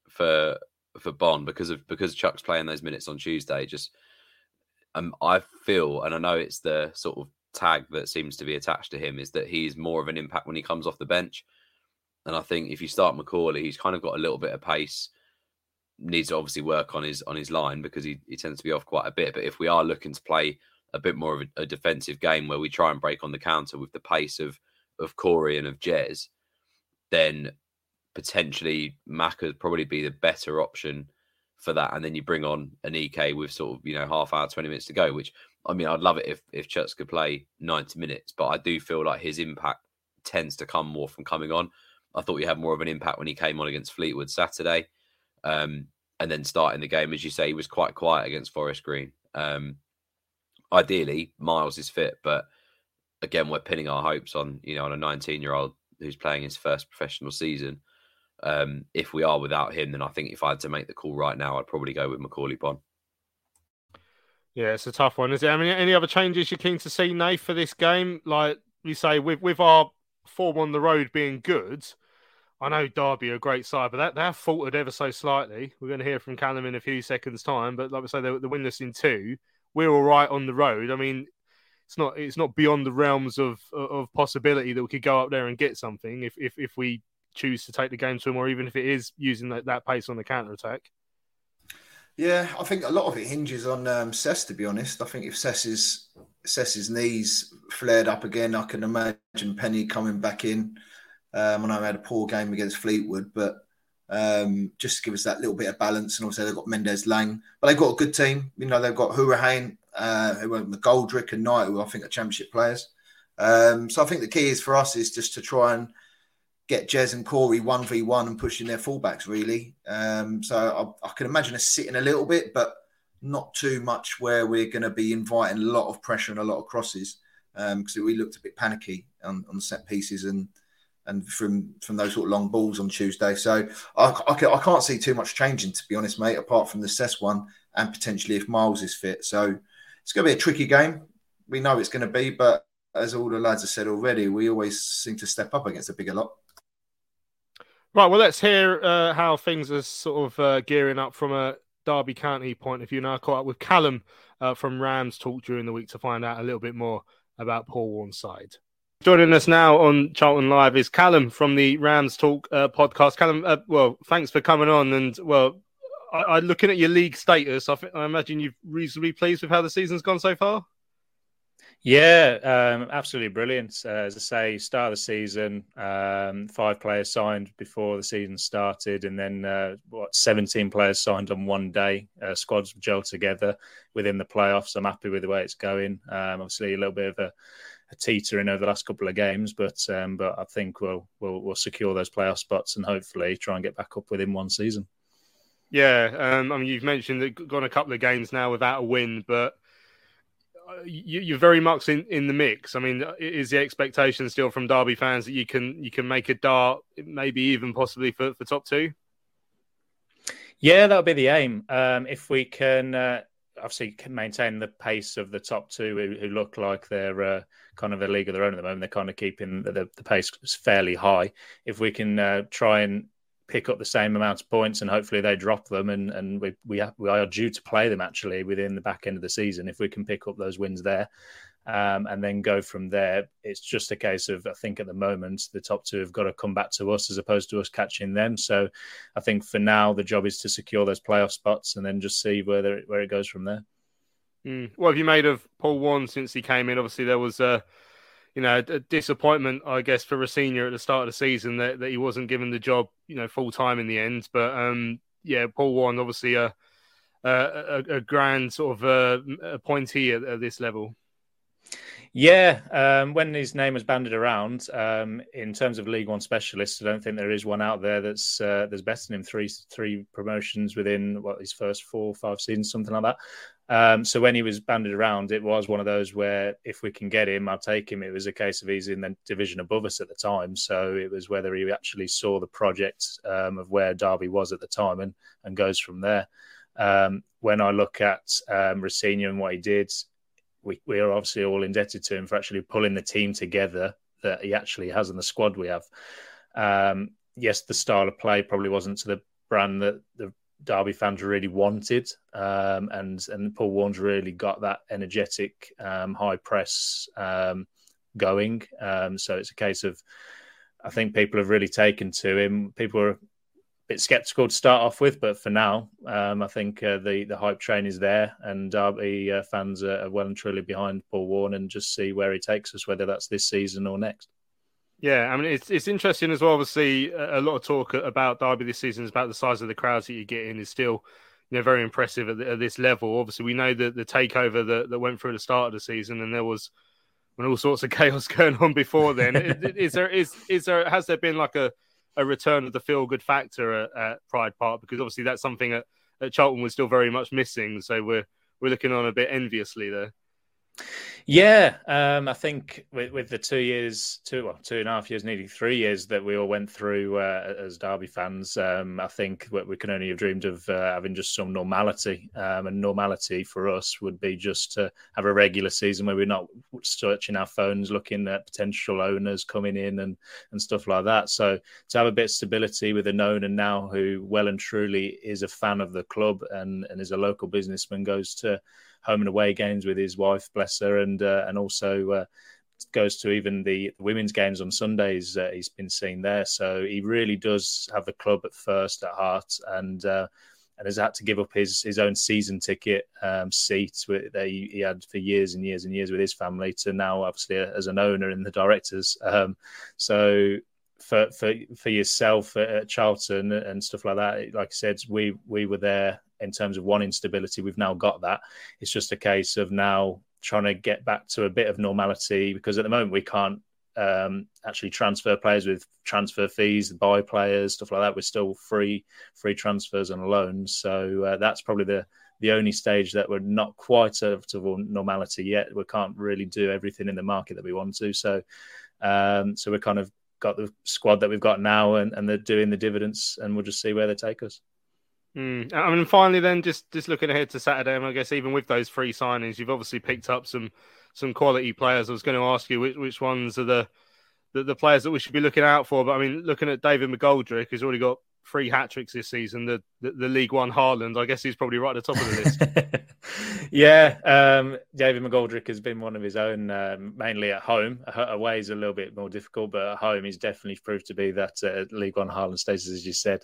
for for Bonne because of because Chuck's playing those minutes on Tuesday. Just um, I feel, and I know it's the sort of tag that seems to be attached to him is that he's more of an impact when he comes off the bench. And I think if you start Macaulay, he's kind of got a little bit of pace needs to obviously work on his on his line because he, he tends to be off quite a bit. But if we are looking to play a bit more of a, a defensive game where we try and break on the counter with the pace of of Corey and of Jez, then potentially Mac would probably be the better option for that. And then you bring on Aneke with sort of, you know, half hour, 20 minutes to go, which I mean, I'd love it if, if Chuks could play 90 minutes, but I do feel like his impact tends to come more from coming on. I thought he had more of an impact when he came on against Fleetwood Saturday. Um, and then starting the game, as you say, he was quite quiet against Forest Green. Um, ideally, Miles is fit, but again, we're pinning our hopes on you know on a 19 year old who's playing his first professional season. Um, if we are without him, then I think if I had to make the call right now, I'd probably go with Macaulay Bonne. Yeah, it's a tough one, is it? I mean, any other changes you're keen to see, Nate, for this game? Like you say, with with our form on the road being good, I know Derby are a great side, but that they have faltered ever so slightly. We're going to hear from Callum in a few seconds' time, but like I say, they're, they're winless in two. We're all right on the road. I mean, it's not it's not beyond the realms of of possibility that we could go up there and get something if if, if we choose to take the game to them, or even if it is using that, that pace on the counter attack. Yeah, I think a lot of it hinges on um, Sess. To be honest, I think if Sess's Sess's knees flared up again, I can imagine Penney coming back in. Um, I know we had a poor game against Fleetwood, but um, just to give us that little bit of balance. And also they've got Mendez-Laing, but they've got a good team. You know, they've got Hourihane, uh, who went McGoldrick and Knight, who I think are championship players. Um, so I think the key is for us is just to try and get Jez and Corey one v one and pushing their fullbacks really. Um, so I, I, can imagine us sitting a little bit, but not too much where we're going to be inviting a lot of pressure and a lot of crosses. because um, we looked a bit panicky on, on set pieces and and from from those sort of long balls on Tuesday. So I, I, I, can't see too much changing, to be honest, mate, apart from the Sess one and potentially if Miles is fit. So it's going to be a tricky game. We know it's going to be, but as all the lads have said already, we always seem to step up against a bigger lot. Right, well, let's hear uh, how things are sort of uh, gearing up from a Derby County point of view. Now, I caught up with Callum uh, from Rams Talk during the week to find out a little bit more about Paul Warne's side. Joining us now on Charlton Live is Callum from the Rams Talk uh, podcast. Callum, uh, well, thanks for coming on. And well, I, I looking at your league status, I, I imagine you're reasonably pleased with how the season's gone so far. Yeah, um, absolutely brilliant. Uh, as I say, start of the season, um, five players signed before the season started, and then uh, what, 17 players signed on one day. Uh, squads gel together within the playoffs. I'm happy with the way it's going. Um, obviously, a little bit of a teetering over the last couple of games, but um, but I think we'll, we'll we'll secure those playoff spots and hopefully try and get back up within one season. Yeah, um, I mean, you've mentioned that gone a couple of games now without a win, but you, are very much in, in the mix. I mean, is the expectation still from Derby fans that you can you can make a dart, maybe even possibly for, for top two? Yeah, that'll be the aim. Um, if we can uh, obviously can maintain the pace of the top two, who, who look like they're uh, kind of a league of their own at the moment, they're kind of keeping the, the pace fairly high. If we can uh, try and pick up the same amount of points and hopefully they drop them and and we we, we are due to play them actually within the back end of the season if we can pick up those wins there um, and then go from there it's just a case of i think at the moment the top two have got to come back to us as opposed to us catching them so i think for now the job is to secure those playoff spots and then just see where where it goes from there mm. what have you made of paul warne since he came in obviously there was uh you know, a disappointment, I guess, for Rosenior at the start of the season that, that he wasn't given the job, you know, full time in the end. But um, yeah, Paul Warne, obviously a a, a grand sort of uh, appointee at, at this level. Yeah, um, when his name was banded around, um, in terms of League One specialists, I don't think there is one out there that's uh, that's better than him. Three three promotions within what his first four five seasons, something like that. Um, so when he was banded around, it was one of those where if we can get him, I'll take him. It was a case of he's in the division above us at the time, so it was whether he actually saw the project um, of where Derby was at the time and and goes from there. Um, when I look at um, Rosenior and what he did, we we are obviously all indebted to him for actually pulling the team together that he actually has in the squad we have. Um, yes, the style of play probably wasn't to the brand that the Derby fans really wanted, um, and and Paul Warne's really got that energetic um, high press um, going. Um, so it's a case of I think people have really taken to him. People are bit skeptical to start off with, but for now, um, I think uh, the the hype train is there, and Derby uh, fans are well and truly behind Paul Warne, and just see where he takes us, whether that's this season or next. Yeah, I mean it's it's interesting as well. Obviously, a lot of talk about Derby this season is about the size of the crowds that you get in is still, you know, very impressive at, the, at this level. Obviously, we know that the takeover that, that went through the start of the season, and there was when all sorts of *laughs* chaos going on before then. is there is is there has there been like a, a return of the feel good factor at, at, Pride Park because obviously that's something at, at Charlton was still very much missing. So we're we're looking on a bit enviously there. Yeah, um, I think with, with, the two years, two well, two and a half years, nearly three years that we all went through uh, as Derby fans, um, I think we can only have dreamed of uh, having just some normality. Um, and normality for us would be just to have a regular season where we're not searching our phones, looking at potential owners coming in and and stuff like that. So to have a bit of stability with a known and now who well and truly is a fan of the club and and is a local businessman goes to home and away games with his wife, bless her, and uh, and also uh, goes to even the women's games on Sundays. Uh, he's been seen there, so he really does have the club at first at heart, and uh, and has had to give up his his own season ticket um, seat that he, he, had for years and years and years with his family to now obviously uh, as an owner and the directors. Um, so for for for yourself at Charlton and stuff like that, like I said, we we were there in terms of one instability. We've now got that. It's just a case of now trying to get back to a bit of normality because at the moment we can't um, actually transfer players with transfer fees, buy players, stuff like that. We're still free free transfers and loans. So uh, that's probably the the only stage that we're not quite out of normality yet. We can't really do everything in the market that we want to. So, um, so we're kind of got the squad that we've got now, and, and they're doing the dividends, and we'll just see where they take us. Mm. I mean, finally, then just just looking ahead to Saturday, and I guess even with those three signings, you've obviously picked up some some quality players. I was going to ask you which which ones are the, the the players that we should be looking out for. But I mean, looking at David McGoldrick, who's already got three hat tricks this season. The, the, the League One Haaland, I guess he's probably right at the top of the list. *laughs* yeah, um, David McGoldrick has been one of his own, um, mainly at home. Away is a little bit more difficult, but at home he's definitely proved to be that uh, League One Haaland status, as you said.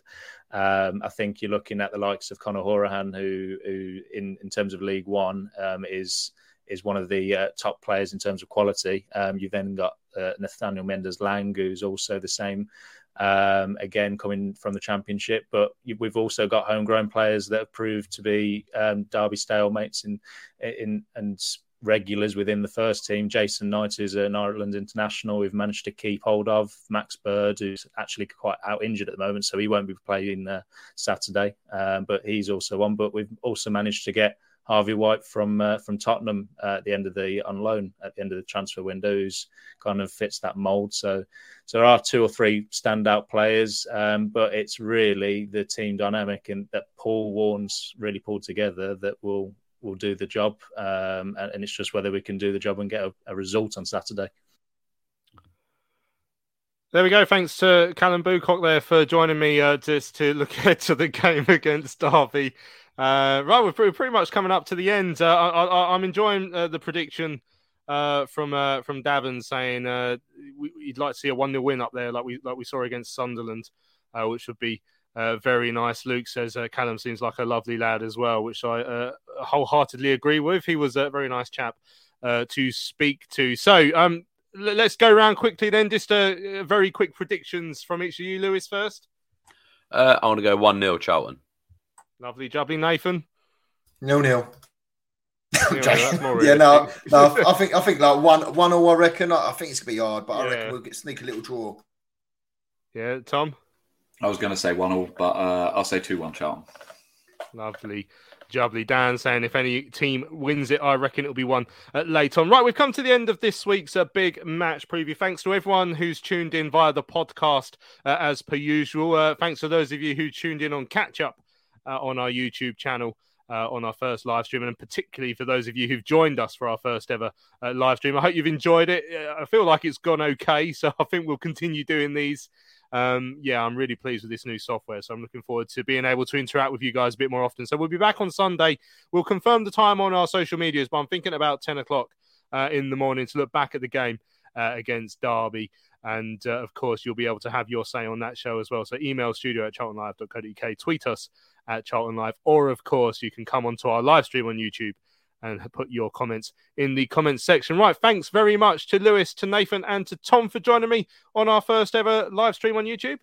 Um, I think you're looking at the likes of Conor Hourihane, who, who in, in terms of League One, um, is is one of the uh, top players in terms of quality. Um, you've then got uh, Nathaniel Mendez-Laing, who's also the same um, again coming from the championship. But we've also got homegrown players that have proved to be um, Derby stalemates in, in and regulars within the first team. Jason Knight is an Ireland international. We've managed to keep hold of Max Bird, who's actually quite out injured at the moment, so he won't be playing uh, Saturday. Um, but he's also one. But we've also managed to get Harvey White from uh, from Tottenham uh, at the end of the on loan at the end of the transfer window, who's kind of fits that mold. So, so there are two or three standout players, um, but it's really the team dynamic and that Paul Warne's really pulled together that will will do the job. Um, and, and, it's just whether we can do the job and get a, a result on Saturday. There we go. Thanks to Callum Bucock there for joining me uh, just to look *laughs* ahead to the game against Derby. Uh, right, we're pretty, much coming up to the end. Uh, I, am enjoying uh, the prediction uh, from uh, from Davin saying uh, we, would like to see a one 0 win up there, like we like we saw against Sunderland, which would be very nice. Luke says Callum seems like a lovely lad as well, which I wholeheartedly agree with. He was a very nice chap to speak to. So, um, l- let's go around quickly then. Just very quick predictions from each of you, Lewis first. I want to go one 0 Charlton. Lovely jubbly, Nathan. Nil nil. *laughs* yeah, no, no. I think I think like one one or I reckon. I think it's gonna be hard, but I reckon we'll get, sneak a little draw. Yeah, Tom. I was going to say one all, but uh, I'll say two one Charlton. Lovely. Jubbly Dan saying if any team wins it, I reckon it'll be one uh, late on. Right, we've come to the end of this week's uh, big match preview. Thanks to everyone who's tuned in via the podcast uh, as per usual. Uh, thanks to those of you who tuned in on catch up on our YouTube channel. Uh, on our first live stream, and particularly for those of you who've joined us for our first ever uh, live stream. I hope you've enjoyed it. I feel like it's gone okay, so *laughs* I think we'll continue doing these. Um, yeah, I'm really pleased with this new software, so I'm looking forward to being able to interact with you guys a bit more often. So we'll be back on Sunday. We'll confirm the time on our social medias, but I'm thinking about 10 o'clock uh, in the morning to look back at the game uh, against Derby. And uh, of course, you'll be able to have your say on that show as well. So email studio at charltonlive.co.uk, tweet us at Charlton Live, or of course, you can come onto our live stream on YouTube and put your comments in the comments section. Right, thanks very much to Lewis, to Nathan, and to Tom for joining me on our first ever live stream on YouTube.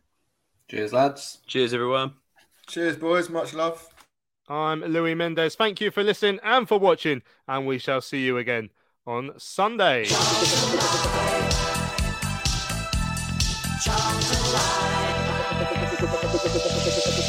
Cheers, lads. Cheers, everyone. Cheers, boys. Much love. I'm Louis Mendes. Thank you for listening and for watching, and we shall see you again on Sunday. siguiente capítulo.